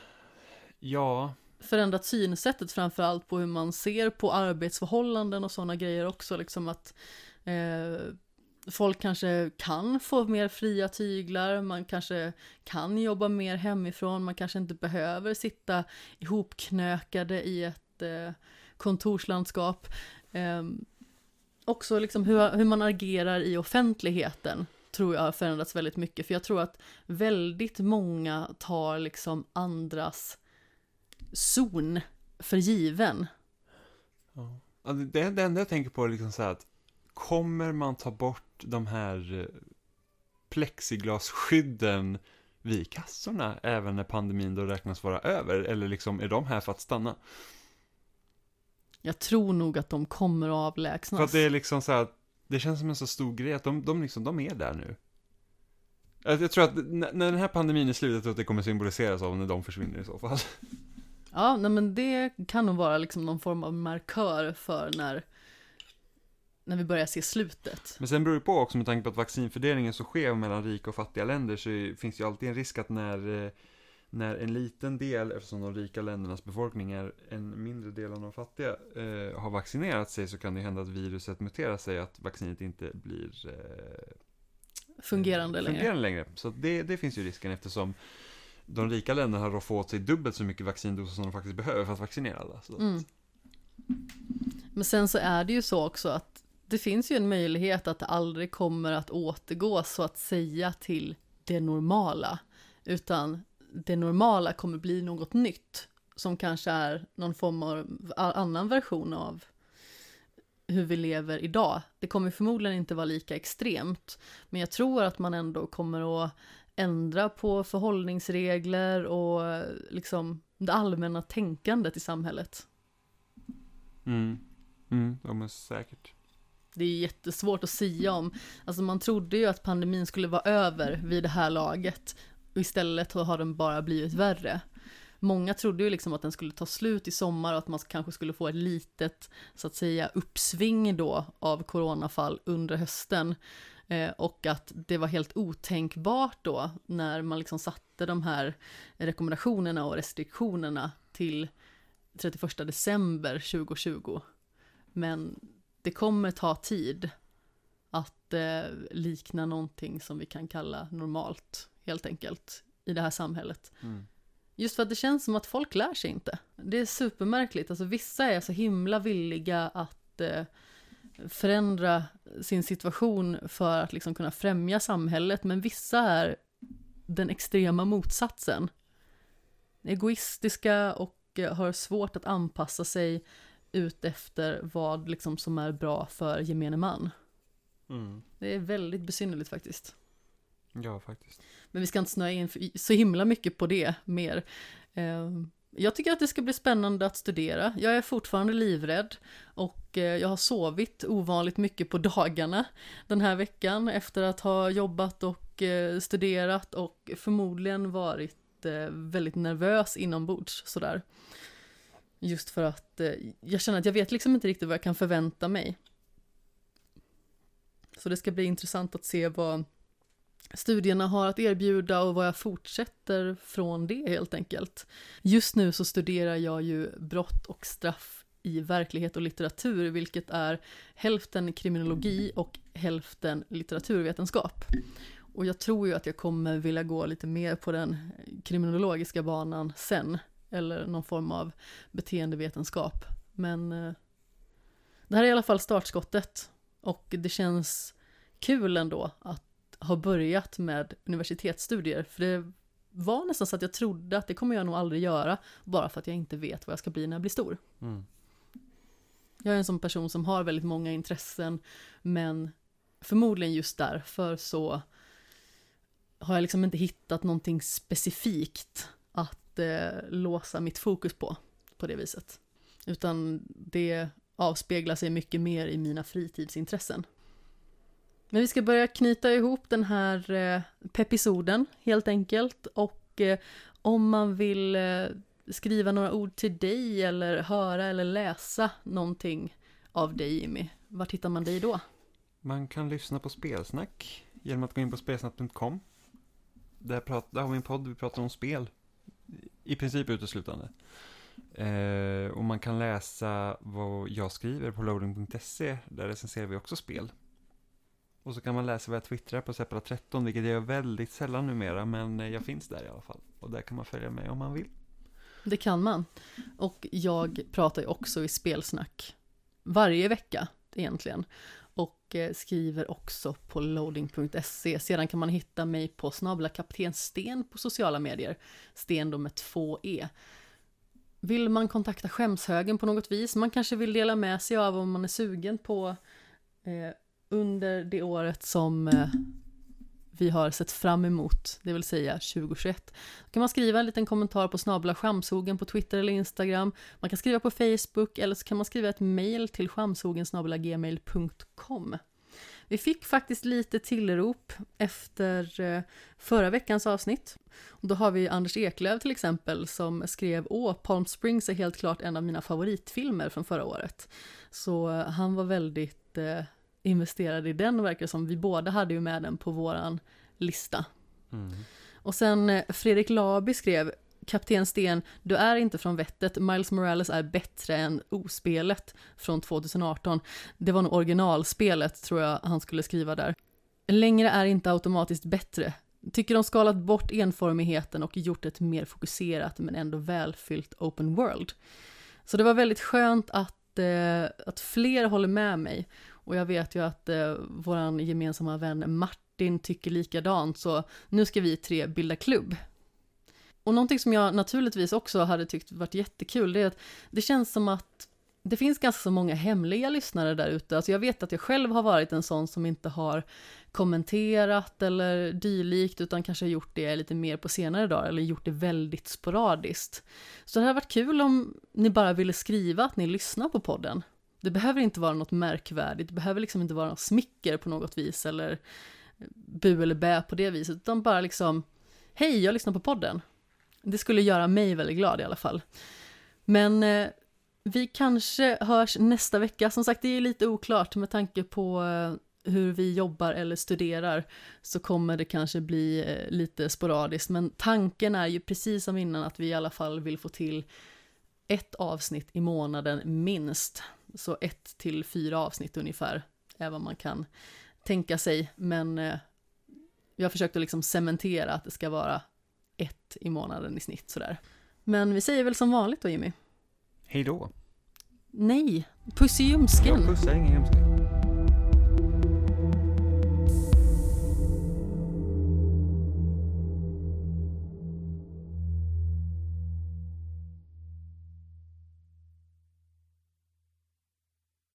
Ja. Förändrat synsättet framförallt på hur man ser på arbetsförhållanden och sådana grejer också. Liksom att eh, folk kanske kan få mer fria tyglar, man kanske kan jobba mer hemifrån, man kanske inte behöver sitta ihopknökade i ett eh, kontorslandskap. Eh, också liksom hur, hur man agerar i offentligheten tror jag har förändrats väldigt mycket. För jag tror att väldigt många tar liksom andras zon för given. Ja. Det, det enda jag tänker på är liksom så här att kommer man ta bort de här eh, plexiglasskydden vid kassorna även när pandemin då räknas vara över? Eller liksom är de här för att stanna? Jag tror nog att de kommer att avlägsnas. För att det är liksom så här, det känns som en så stor grej att de, de, liksom, de är där nu. Jag tror att när den här pandemin är slut, jag tror att det kommer symboliseras av när de försvinner i så fall. Ja, nej men det kan nog vara liksom någon form av markör för när, när vi börjar se slutet. Men sen beror det på också med tanke på att vaccinfördelningen är så skev mellan rika och fattiga länder så finns det ju alltid en risk att när eh, när en liten del, eftersom de rika ländernas befolkning är en mindre del av de fattiga, eh, har vaccinerat sig så kan det hända att viruset muterar sig, att vaccinet inte blir eh, fungerande, fungerande längre. längre. Så det, det finns ju risken eftersom de rika länderna har fått sig dubbelt så mycket vaccindoser som de faktiskt behöver för att vaccinera alla. Mm. Men sen så är det ju så också att det finns ju en möjlighet att det aldrig kommer att återgå så att säga till det normala. Utan det normala kommer bli något nytt som kanske är någon form av annan version av hur vi lever idag. Det kommer förmodligen inte vara lika extremt, men jag tror att man ändå kommer att ändra på förhållningsregler och liksom det allmänna tänkandet i samhället. Mm, mm ja men säkert. Det är jättesvårt att säga om. Alltså man trodde ju att pandemin skulle vara över vid det här laget. Istället har den bara blivit värre. Många trodde ju liksom att den skulle ta slut i sommar och att man kanske skulle få ett litet, så att säga, uppsving då av coronafall under hösten. Eh, och att det var helt otänkbart då när man liksom satte de här rekommendationerna och restriktionerna till 31 december 2020. Men det kommer ta tid att eh, likna någonting som vi kan kalla normalt, helt enkelt, i det här samhället. Mm. Just för att det känns som att folk lär sig inte. Det är supermärkligt, alltså vissa är så himla villiga att eh, förändra sin situation för att liksom kunna främja samhället, men vissa är den extrema motsatsen. Egoistiska och eh, har svårt att anpassa sig ut efter vad liksom som är bra för gemene man. Mm. Det är väldigt besynnerligt faktiskt. Ja, faktiskt. Men vi ska inte snöa in så himla mycket på det mer. Ehm, jag tycker att det ska bli spännande att studera. Jag är fortfarande livrädd och eh, jag har sovit ovanligt mycket på dagarna den här veckan efter att ha jobbat och eh, studerat och förmodligen varit eh, väldigt nervös inombords sådär. Just för att eh, jag känner att jag vet liksom inte riktigt vad jag kan förvänta mig. Så det ska bli intressant att se vad studierna har att erbjuda och vad jag fortsätter från det helt enkelt. Just nu så studerar jag ju brott och straff i verklighet och litteratur, vilket är hälften kriminologi och hälften litteraturvetenskap. Och jag tror ju att jag kommer vilja gå lite mer på den kriminologiska banan sen, eller någon form av beteendevetenskap. Men eh, det här är i alla fall startskottet och det känns kul ändå att har börjat med universitetsstudier, för det var nästan så att jag trodde att det kommer jag nog aldrig göra, bara för att jag inte vet vad jag ska bli när jag blir stor. Mm. Jag är en sån person som har väldigt många intressen, men förmodligen just därför så har jag liksom inte hittat någonting specifikt eh, låsa mitt fokus på, på det viset. Utan det avspeglar sig mycket mer i mina fritidsintressen. Men vi ska börja knyta ihop den här eh, pepisoden helt enkelt och eh, om man vill eh, skriva några ord till dig eller höra eller läsa någonting av dig Jimmy, var hittar man dig då? Man kan lyssna på spelsnack genom att gå in på spelsnack.com. Där, där har vi en podd, vi pratar om spel. I princip uteslutande. Eh, och man kan läsa vad jag skriver på loading.se. Där recenserar vi också spel. Och så kan man läsa vad jag twittrar på Seppala13, vilket jag gör väldigt sällan numera, men eh, jag finns där i alla fall. Och där kan man följa mig om man vill. Det kan man. Och jag pratar ju också i spelsnack varje vecka egentligen. Och skriver också på loading.se. Sedan kan man hitta mig på snabla kapten Sten på sociala medier. Sten då med två E. Vill man kontakta skämshögen på något vis? Man kanske vill dela med sig av om man är sugen på eh, under det året som eh, vi har sett fram emot, det vill säga 2021. Då kan man skriva en liten kommentar på snabla skamsogen på Twitter eller Instagram. Man kan skriva på Facebook eller så kan man skriva ett mail till skamsogen.gmail.com. Vi fick faktiskt lite tillrop efter eh, förra veckans avsnitt. Och då har vi Anders Eklöv till exempel som skrev Åh, Palm Springs är helt klart en av mina favoritfilmer från förra året. Så eh, han var väldigt eh, investerade i den verkar som. Vi båda hade ju med den på våran lista. Mm. Och sen eh, Fredrik Laby skrev Kapten Sten, du är inte från vettet. Miles Morales är bättre än ospelet från 2018. Det var nog originalspelet tror jag han skulle skriva där. Längre är inte automatiskt bättre. tycker de skalat bort enformigheten och gjort ett mer fokuserat men ändå välfyllt open world. Så det var väldigt skönt att, eh, att fler håller med mig. Och jag vet ju att eh, vår gemensamma vän Martin tycker likadant, så nu ska vi tre bilda klubb. Och någonting som jag naturligtvis också hade tyckt varit jättekul, det är att det känns som att det finns ganska så många hemliga lyssnare där ute. Alltså jag vet att jag själv har varit en sån som inte har kommenterat eller dylikt, utan kanske gjort det lite mer på senare dagar, eller gjort det väldigt sporadiskt. Så det hade varit kul om ni bara ville skriva att ni lyssnar på podden. Det behöver inte vara något märkvärdigt, det behöver liksom inte vara något smicker på något vis, eller bu eller bä på det viset, utan bara liksom, hej, jag lyssnar på podden. Det skulle göra mig väldigt glad i alla fall. Men eh, vi kanske hörs nästa vecka. Som sagt, det är lite oklart med tanke på eh, hur vi jobbar eller studerar så kommer det kanske bli eh, lite sporadiskt. Men tanken är ju precis som innan att vi i alla fall vill få till ett avsnitt i månaden minst. Så ett till fyra avsnitt ungefär är vad man kan tänka sig. Men eh, jag har försökt att liksom cementera att det ska vara ett i månaden i snitt sådär. Men vi säger väl som vanligt då Jimmy? Hej då. Nej, puss i ljumsken. Jag pussar ingen ljumsken.